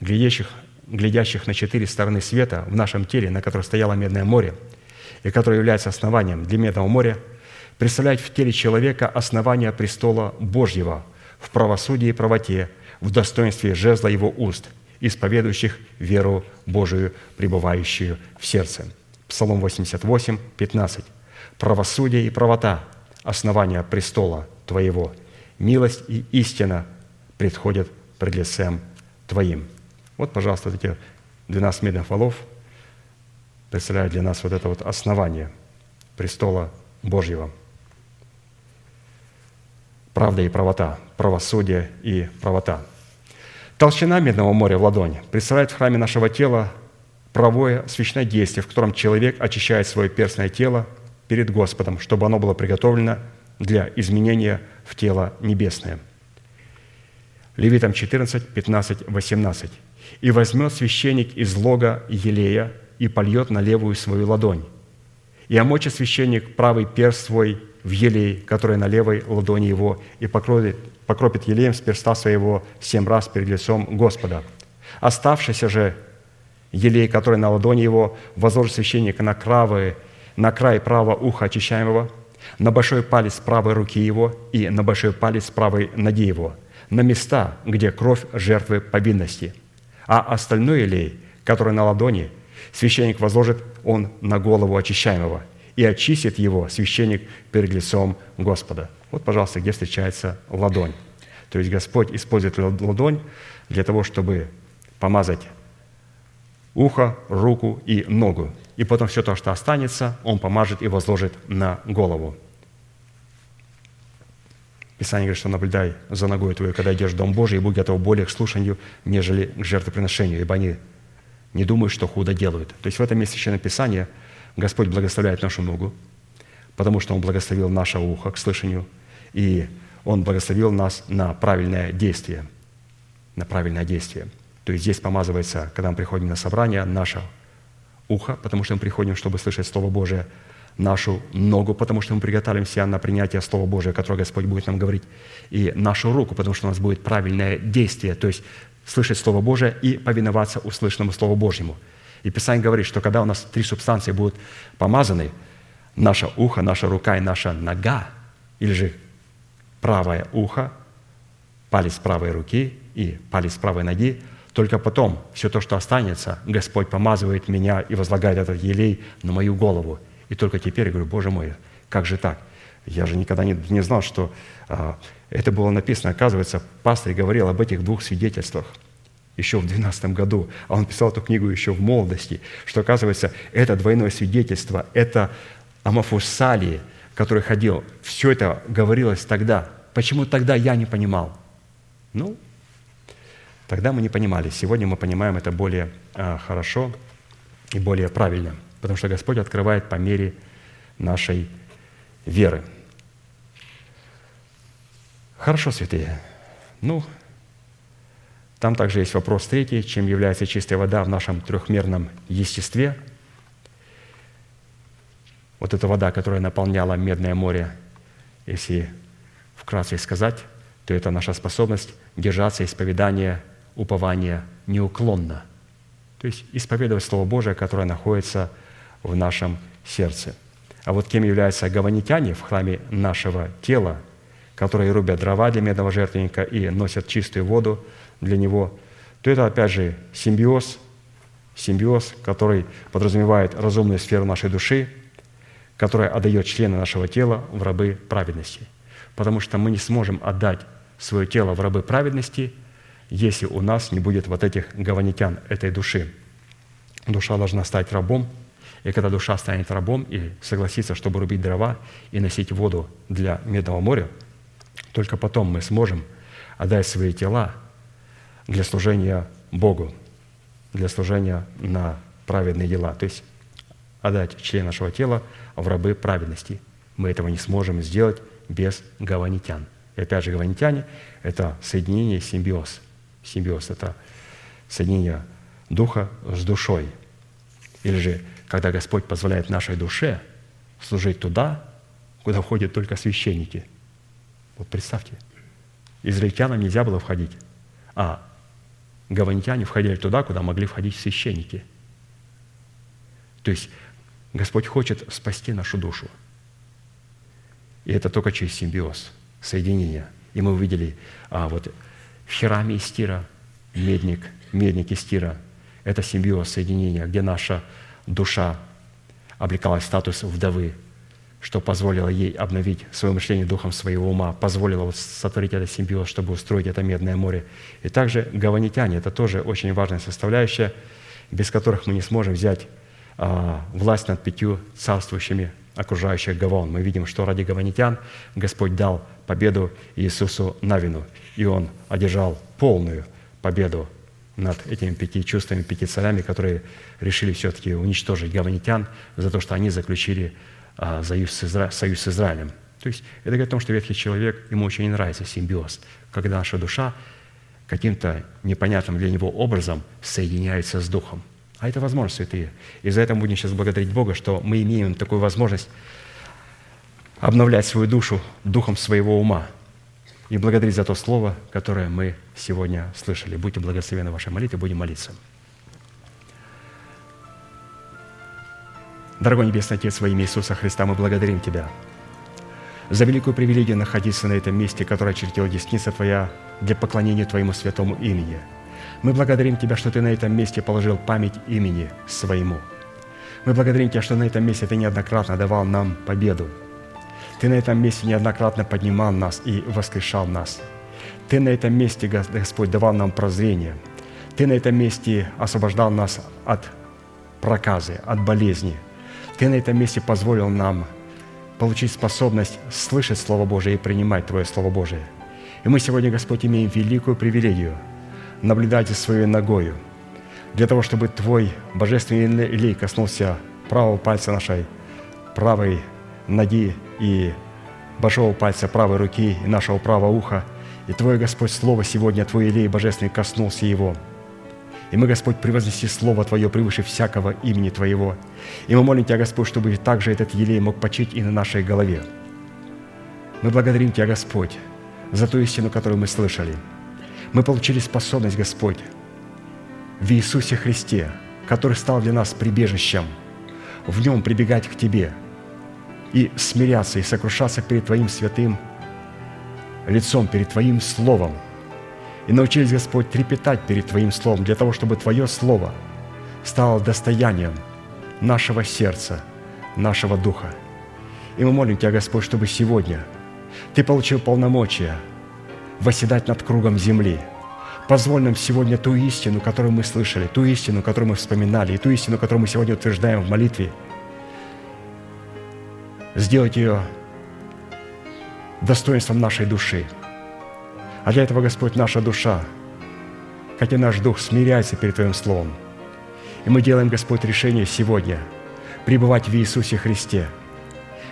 глядящих, глядящих на четыре стороны света в нашем теле, на котором стояло Медное море, и которое является основанием для Медного моря, представляет в теле человека основание престола Божьего в правосудии и правоте, в достоинстве жезла его уст, исповедующих веру Божию, пребывающую в сердце. Псалом 88, 15. «Правосудие и правота – основание престола Твоего. Милость и истина предходят пред лицем Твоим». Вот, пожалуйста, эти 12 медных валов представляют для нас вот это вот основание престола Божьего. Правда и правота, правосудие и правота. Толщина Медного моря в ладонь представляет в храме нашего тела правое священное действие, в котором человек очищает свое перстное тело перед Господом, чтобы оно было приготовлено для изменения в тело небесное. Левитам 14, 15, 18. «И возьмет священник из лога елея и польет на левую свою ладонь, и омочит священник правый перст свой в елей, который на левой ладони его, и покропит, покропит елеем с перста своего семь раз перед лицом Господа. Оставшийся же елей, который на ладони его, возложит священник на, кравы, на край правого уха очищаемого, на большой палец правой руки его и на большой палец правой ноги его, на места, где кровь жертвы повинности. А остальной елей, который на ладони, священник возложит он на голову очищаемого, и очистит его священник перед лицом Господа. Вот, пожалуйста, где встречается ладонь. То есть Господь использует ладонь для того, чтобы помазать ухо, руку и ногу. И потом все то, что останется, Он помажет и возложит на голову. Писание говорит, что наблюдай за ногой твою, когда идешь в Дом Божий, и будь готов более к слушанию, нежели к жертвоприношению, ибо они не думают, что худо делают. То есть в этом месте Священное Писание – Господь благословляет нашу ногу, потому что Он благословил наше ухо к слышанию, и Он благословил нас на правильное действие. На правильное действие. То есть здесь помазывается, когда мы приходим на собрание, наше ухо, потому что мы приходим, чтобы слышать Слово Божие, нашу ногу, потому что мы приготовимся на принятие Слова Божия, которое Господь будет нам говорить, и нашу руку, потому что у нас будет правильное действие, то есть слышать Слово Божие и повиноваться услышанному Слову Божьему – и Писание говорит, что когда у нас три субстанции будут помазаны, наше ухо, наша рука и наша нога, или же правое ухо, палец правой руки и палец правой ноги, только потом все то, что останется, Господь помазывает меня и возлагает этот елей на мою голову. И только теперь я говорю, Боже мой, как же так? Я же никогда не, не знал, что а, это было написано. Оказывается, пастор говорил об этих двух свидетельствах – еще в 12 году, а он писал эту книгу еще в молодости, что, оказывается, это двойное свидетельство, это Амафусалии, который ходил, все это говорилось тогда. Почему тогда я не понимал? Ну, тогда мы не понимали. Сегодня мы понимаем это более а, хорошо и более правильно, потому что Господь открывает по мере нашей веры. Хорошо, святые. Ну, там также есть вопрос третий, чем является чистая вода в нашем трехмерном естестве. Вот эта вода, которая наполняла Медное море, если вкратце сказать, то это наша способность держаться исповедания, упования неуклонно. То есть исповедовать Слово Божие, которое находится в нашем сердце. А вот кем являются гаванитяне в храме нашего тела, которые рубят дрова для медного жертвенника и носят чистую воду – для него, то это, опять же, симбиоз, симбиоз, который подразумевает разумную сферу нашей души, которая отдает члены нашего тела в рабы праведности. Потому что мы не сможем отдать свое тело в рабы праведности, если у нас не будет вот этих гаванитян, этой души. Душа должна стать рабом, и когда душа станет рабом и согласится, чтобы рубить дрова и носить воду для Медного моря, только потом мы сможем отдать свои тела для служения Богу, для служения на праведные дела. То есть отдать член нашего тела в рабы праведности. Мы этого не сможем сделать без гаванитян. И опять же, гаванитяне – это соединение, симбиоз. Симбиоз – это соединение духа с душой. Или же, когда Господь позволяет нашей душе служить туда, куда входят только священники. Вот представьте, израильтянам нельзя было входить, а гаванитяне входили туда, куда могли входить священники. То есть Господь хочет спасти нашу душу. И это только через симбиоз, соединение. И мы увидели а, вот в хераме из тира, медник, медник из тира – это симбиоз, соединение, где наша душа облекалась в статус вдовы, что позволило ей обновить свое мышление духом своего ума, позволило сотворить этот симбиоз, чтобы устроить это медное море. И также гаванитяне – это тоже очень важная составляющая, без которых мы не сможем взять а, власть над пятью царствующими окружающих Гавон. Мы видим, что ради гаванитян Господь дал победу Иисусу Навину, и Он одержал полную победу над этими пяти чувствами, пяти царями, которые решили все-таки уничтожить гаванитян за то, что они заключили а, союз с, Изра... союз с Израилем. То есть это говорит о том, что ветхий человек, ему очень не нравится симбиоз, когда наша душа каким-то непонятным для него образом соединяется с Духом. А это возможно, святые. И за это мы будем сейчас благодарить Бога, что мы имеем такую возможность обновлять свою душу духом своего ума и благодарить за то слово, которое мы сегодня слышали. Будьте благословены в вашей молитве, будем молиться. Дорогой Небесный Отец, во имя Иисуса Христа, мы благодарим Тебя за великую привилегию находиться на этом месте, которое очертила десница Твоя для поклонения Твоему святому имени. Мы благодарим Тебя, что Ты на этом месте положил память имени Своему. Мы благодарим Тебя, что на этом месте Ты неоднократно давал нам победу. Ты на этом месте неоднократно поднимал нас и воскрешал нас. Ты на этом месте, Господь, давал нам прозрение. Ты на этом месте освобождал нас от проказы, от болезни – ты на этом месте позволил нам получить способность слышать Слово Божие и принимать Твое Слово Божие. И мы сегодня, Господь, имеем великую привилегию наблюдать за своей ногою, для того, чтобы Твой божественный лей коснулся правого пальца нашей правой ноги и большого пальца правой руки и нашего правого уха. И Твое, Господь, Слово сегодня, Твой Илей Божественный коснулся его – и мы, Господь, превознеси Слово Твое превыше всякого имени Твоего. И мы молим Тебя, Господь, чтобы также этот елей мог почить и на нашей голове. Мы благодарим Тебя, Господь, за ту истину, которую мы слышали. Мы получили способность, Господь, в Иисусе Христе, который стал для нас прибежищем, в Нем прибегать к Тебе и смиряться и сокрушаться перед Твоим святым лицом, перед Твоим Словом – и научились, Господь, трепетать перед Твоим Словом, для того, чтобы Твое Слово стало достоянием нашего сердца, нашего духа. И мы молим Тебя, Господь, чтобы сегодня Ты получил полномочия восседать над кругом земли. Позволь нам сегодня ту истину, которую мы слышали, ту истину, которую мы вспоминали, и ту истину, которую мы сегодня утверждаем в молитве, сделать ее достоинством нашей души – а для этого, Господь, наша душа, как и наш дух, смиряется перед Твоим Словом. И мы делаем, Господь, решение сегодня пребывать в Иисусе Христе.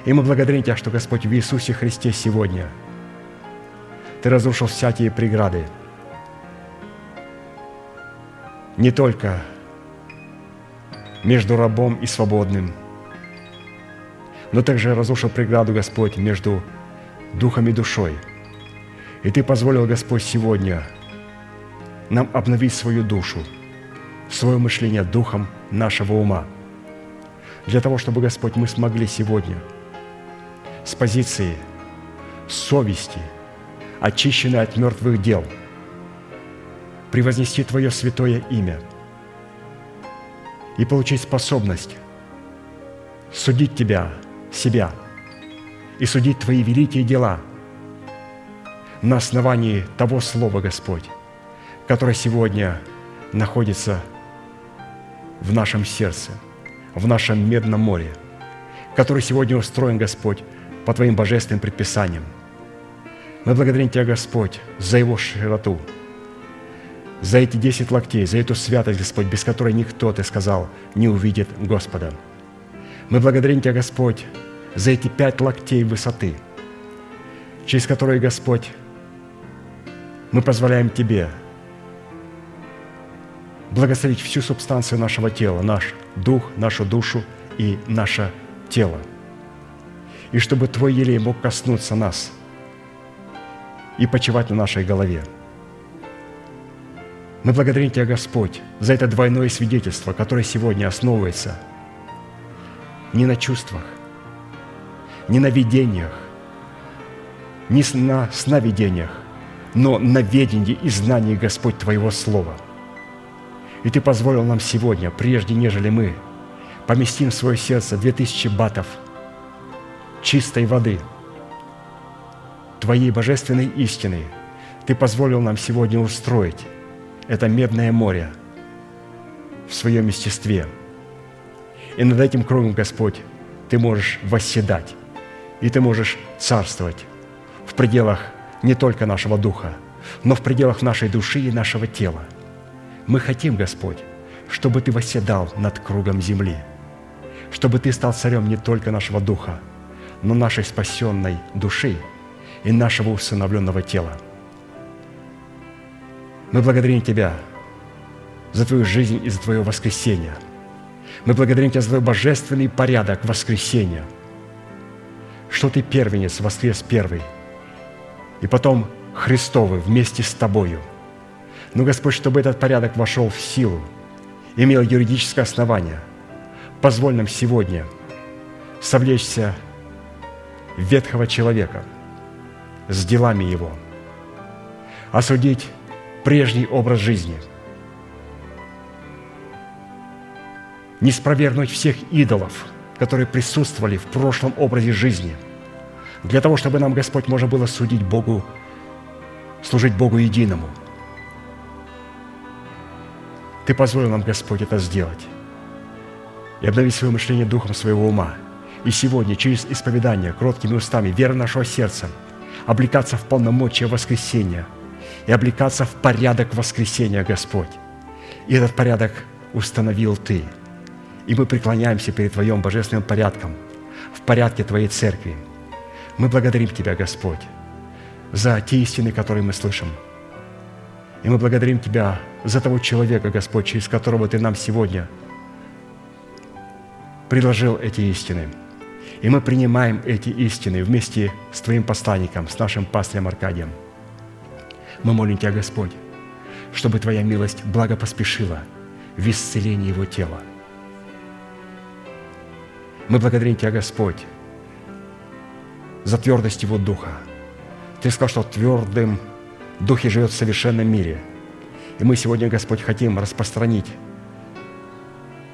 И мы благодарим Тебя, что, Господь, в Иисусе Христе сегодня Ты разрушил всякие преграды. Не только между рабом и свободным, но также разрушил преграду, Господь, между духом и душой – и Ты позволил, Господь, сегодня нам обновить свою душу, свое мышление духом нашего ума, для того, чтобы, Господь, мы смогли сегодня с позиции совести, очищенной от мертвых дел, превознести Твое святое имя и получить способность судить Тебя, себя, и судить Твои великие дела – на основании того Слова, Господь, которое сегодня находится в нашем сердце, в нашем медном море, который сегодня устроен, Господь, по Твоим божественным предписаниям. Мы благодарим Тебя, Господь, за его широту, за эти десять локтей, за эту святость, Господь, без которой никто, Ты сказал, не увидит Господа. Мы благодарим Тебя, Господь, за эти пять локтей высоты, через которые, Господь, мы позволяем Тебе благословить всю субстанцию нашего тела, наш дух, нашу душу и наше тело. И чтобы Твой елей мог коснуться нас и почивать на нашей голове. Мы благодарим Тебя, Господь, за это двойное свидетельство, которое сегодня основывается не на чувствах, не на видениях, не на сновидениях, но на ведении и знании, Господь, Твоего Слова. И Ты позволил нам сегодня, прежде нежели мы поместим в свое сердце две тысячи батов чистой воды, Твоей божественной истины, Ты позволил нам сегодня устроить это медное море в своем естестве. И над этим кругом, Господь, Ты можешь восседать, и Ты можешь царствовать в пределах не только нашего духа, но в пределах нашей души и нашего тела. Мы хотим, Господь, чтобы Ты восседал над кругом земли, чтобы Ты стал царем не только нашего духа, но нашей спасенной души и нашего усыновленного тела. Мы благодарим Тебя за Твою жизнь и за Твое воскресение. Мы благодарим Тебя за Твой божественный порядок воскресения, что Ты первенец, воскрес первый – и потом Христовы вместе с Тобою. Но, Господь, чтобы этот порядок вошел в силу, имел юридическое основание, позволь нам сегодня совлечься ветхого человека с делами его, осудить прежний образ жизни, не спровергнуть всех идолов, которые присутствовали в прошлом образе жизни – для того, чтобы нам, Господь, можно было судить Богу, служить Богу единому. Ты позволил нам, Господь, это сделать и обновить свое мышление духом своего ума. И сегодня через исповедание, кроткими устами, вера нашего сердца, облекаться в полномочия воскресения и облекаться в порядок воскресения, Господь. И этот порядок установил Ты. И мы преклоняемся перед Твоим божественным порядком, в порядке Твоей церкви – мы благодарим Тебя, Господь, за те истины, которые мы слышим. И мы благодарим Тебя за того человека, Господь, через которого Ты нам сегодня предложил эти истины. И мы принимаем эти истины вместе с Твоим посланником, с нашим пастырем Аркадием. Мы молим Тебя, Господь, чтобы Твоя милость благо поспешила в исцелении его тела. Мы благодарим Тебя, Господь, за твердость Его Духа. Ты сказал, что твердым Духе живет в совершенном мире. И мы сегодня, Господь, хотим распространить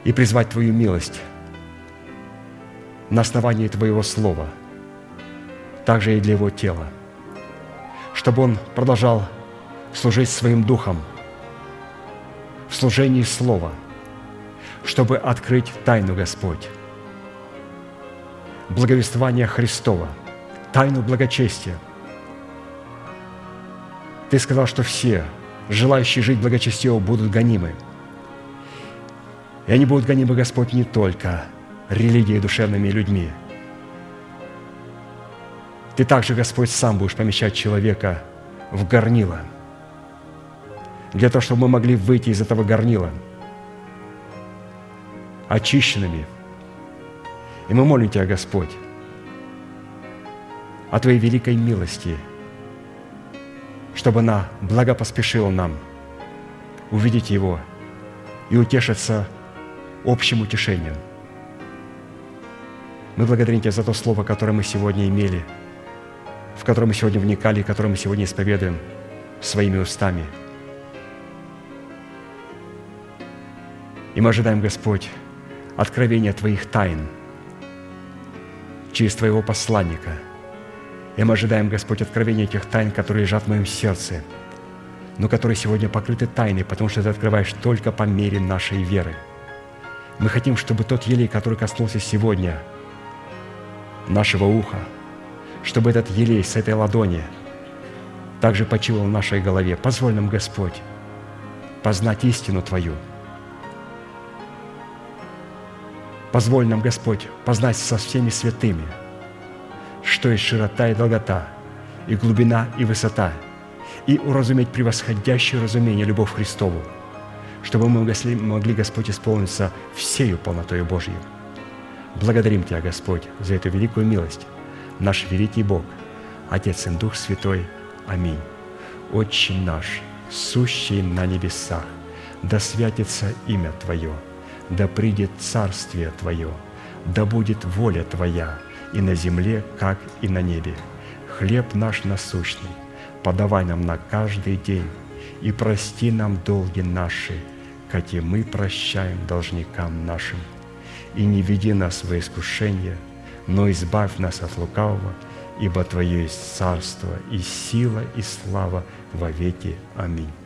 и призвать Твою милость на основании Твоего Слова, также и для Его тела, чтобы Он продолжал служить своим Духом в служении Слова, чтобы открыть тайну, Господь, благовествования Христова – тайну благочестия. Ты сказал, что все, желающие жить благочестиво, будут гонимы. И они будут гонимы, Господь, не только религией душевными людьми. Ты также, Господь, сам будешь помещать человека в горнило, для того, чтобы мы могли выйти из этого горнила очищенными. И мы молим Тебя, Господь, о Твоей великой милости, чтобы она благо поспешила нам увидеть Его и утешиться общим утешением. Мы благодарим Тебя за то слово, которое мы сегодня имели, в которое мы сегодня вникали, которое мы сегодня исповедуем своими устами. И мы ожидаем, Господь, откровения Твоих тайн через Твоего посланника – и мы ожидаем, Господь, откровения этих тайн, которые лежат в моем сердце, но которые сегодня покрыты тайной, потому что Ты открываешь только по мере нашей веры. Мы хотим, чтобы тот елей, который коснулся сегодня нашего уха, чтобы этот елей с этой ладони также почивал в нашей голове. Позволь нам, Господь, познать истину Твою. Позволь нам, Господь, познать со всеми святыми, что есть широта и долгота, и глубина и высота, и уразуметь превосходящее разумение любовь Христову, чтобы мы могли, Господь, исполниться всею полнотою Божьей. Благодарим Тебя, Господь, за эту великую милость, наш великий Бог, Отец и Дух Святой. Аминь. Отче наш, сущий на небесах, да святится имя Твое, да придет царствие Твое, да будет воля Твоя и на земле, как и на небе. Хлеб наш насущный, подавай нам на каждый день, и прости нам долги наши, как и мы прощаем должникам нашим. И не веди нас в искушение, но избавь нас от лукавого, ибо Твое есть царство и сила и слава во веки. Аминь.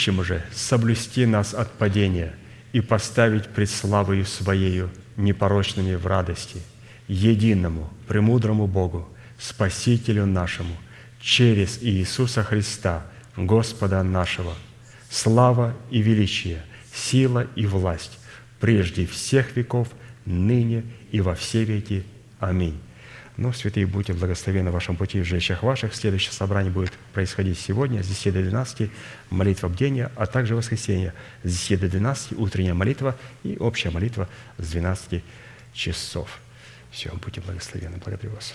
Могущим же соблюсти нас от падения и поставить пред славою Своею непорочными в радости, единому, премудрому Богу, Спасителю нашему, через Иисуса Христа, Господа нашего, слава и величие, сила и власть прежде всех веков, ныне и во все веки. Аминь. Ну, святые, будьте благословены в вашем пути в жилищах ваших. Следующее собрание будет происходить сегодня с 10 до 12, молитва бдения, а также воскресенье с 10 до 12, утренняя молитва и общая молитва с 12 часов. Все, будьте благословены. Благодарю вас.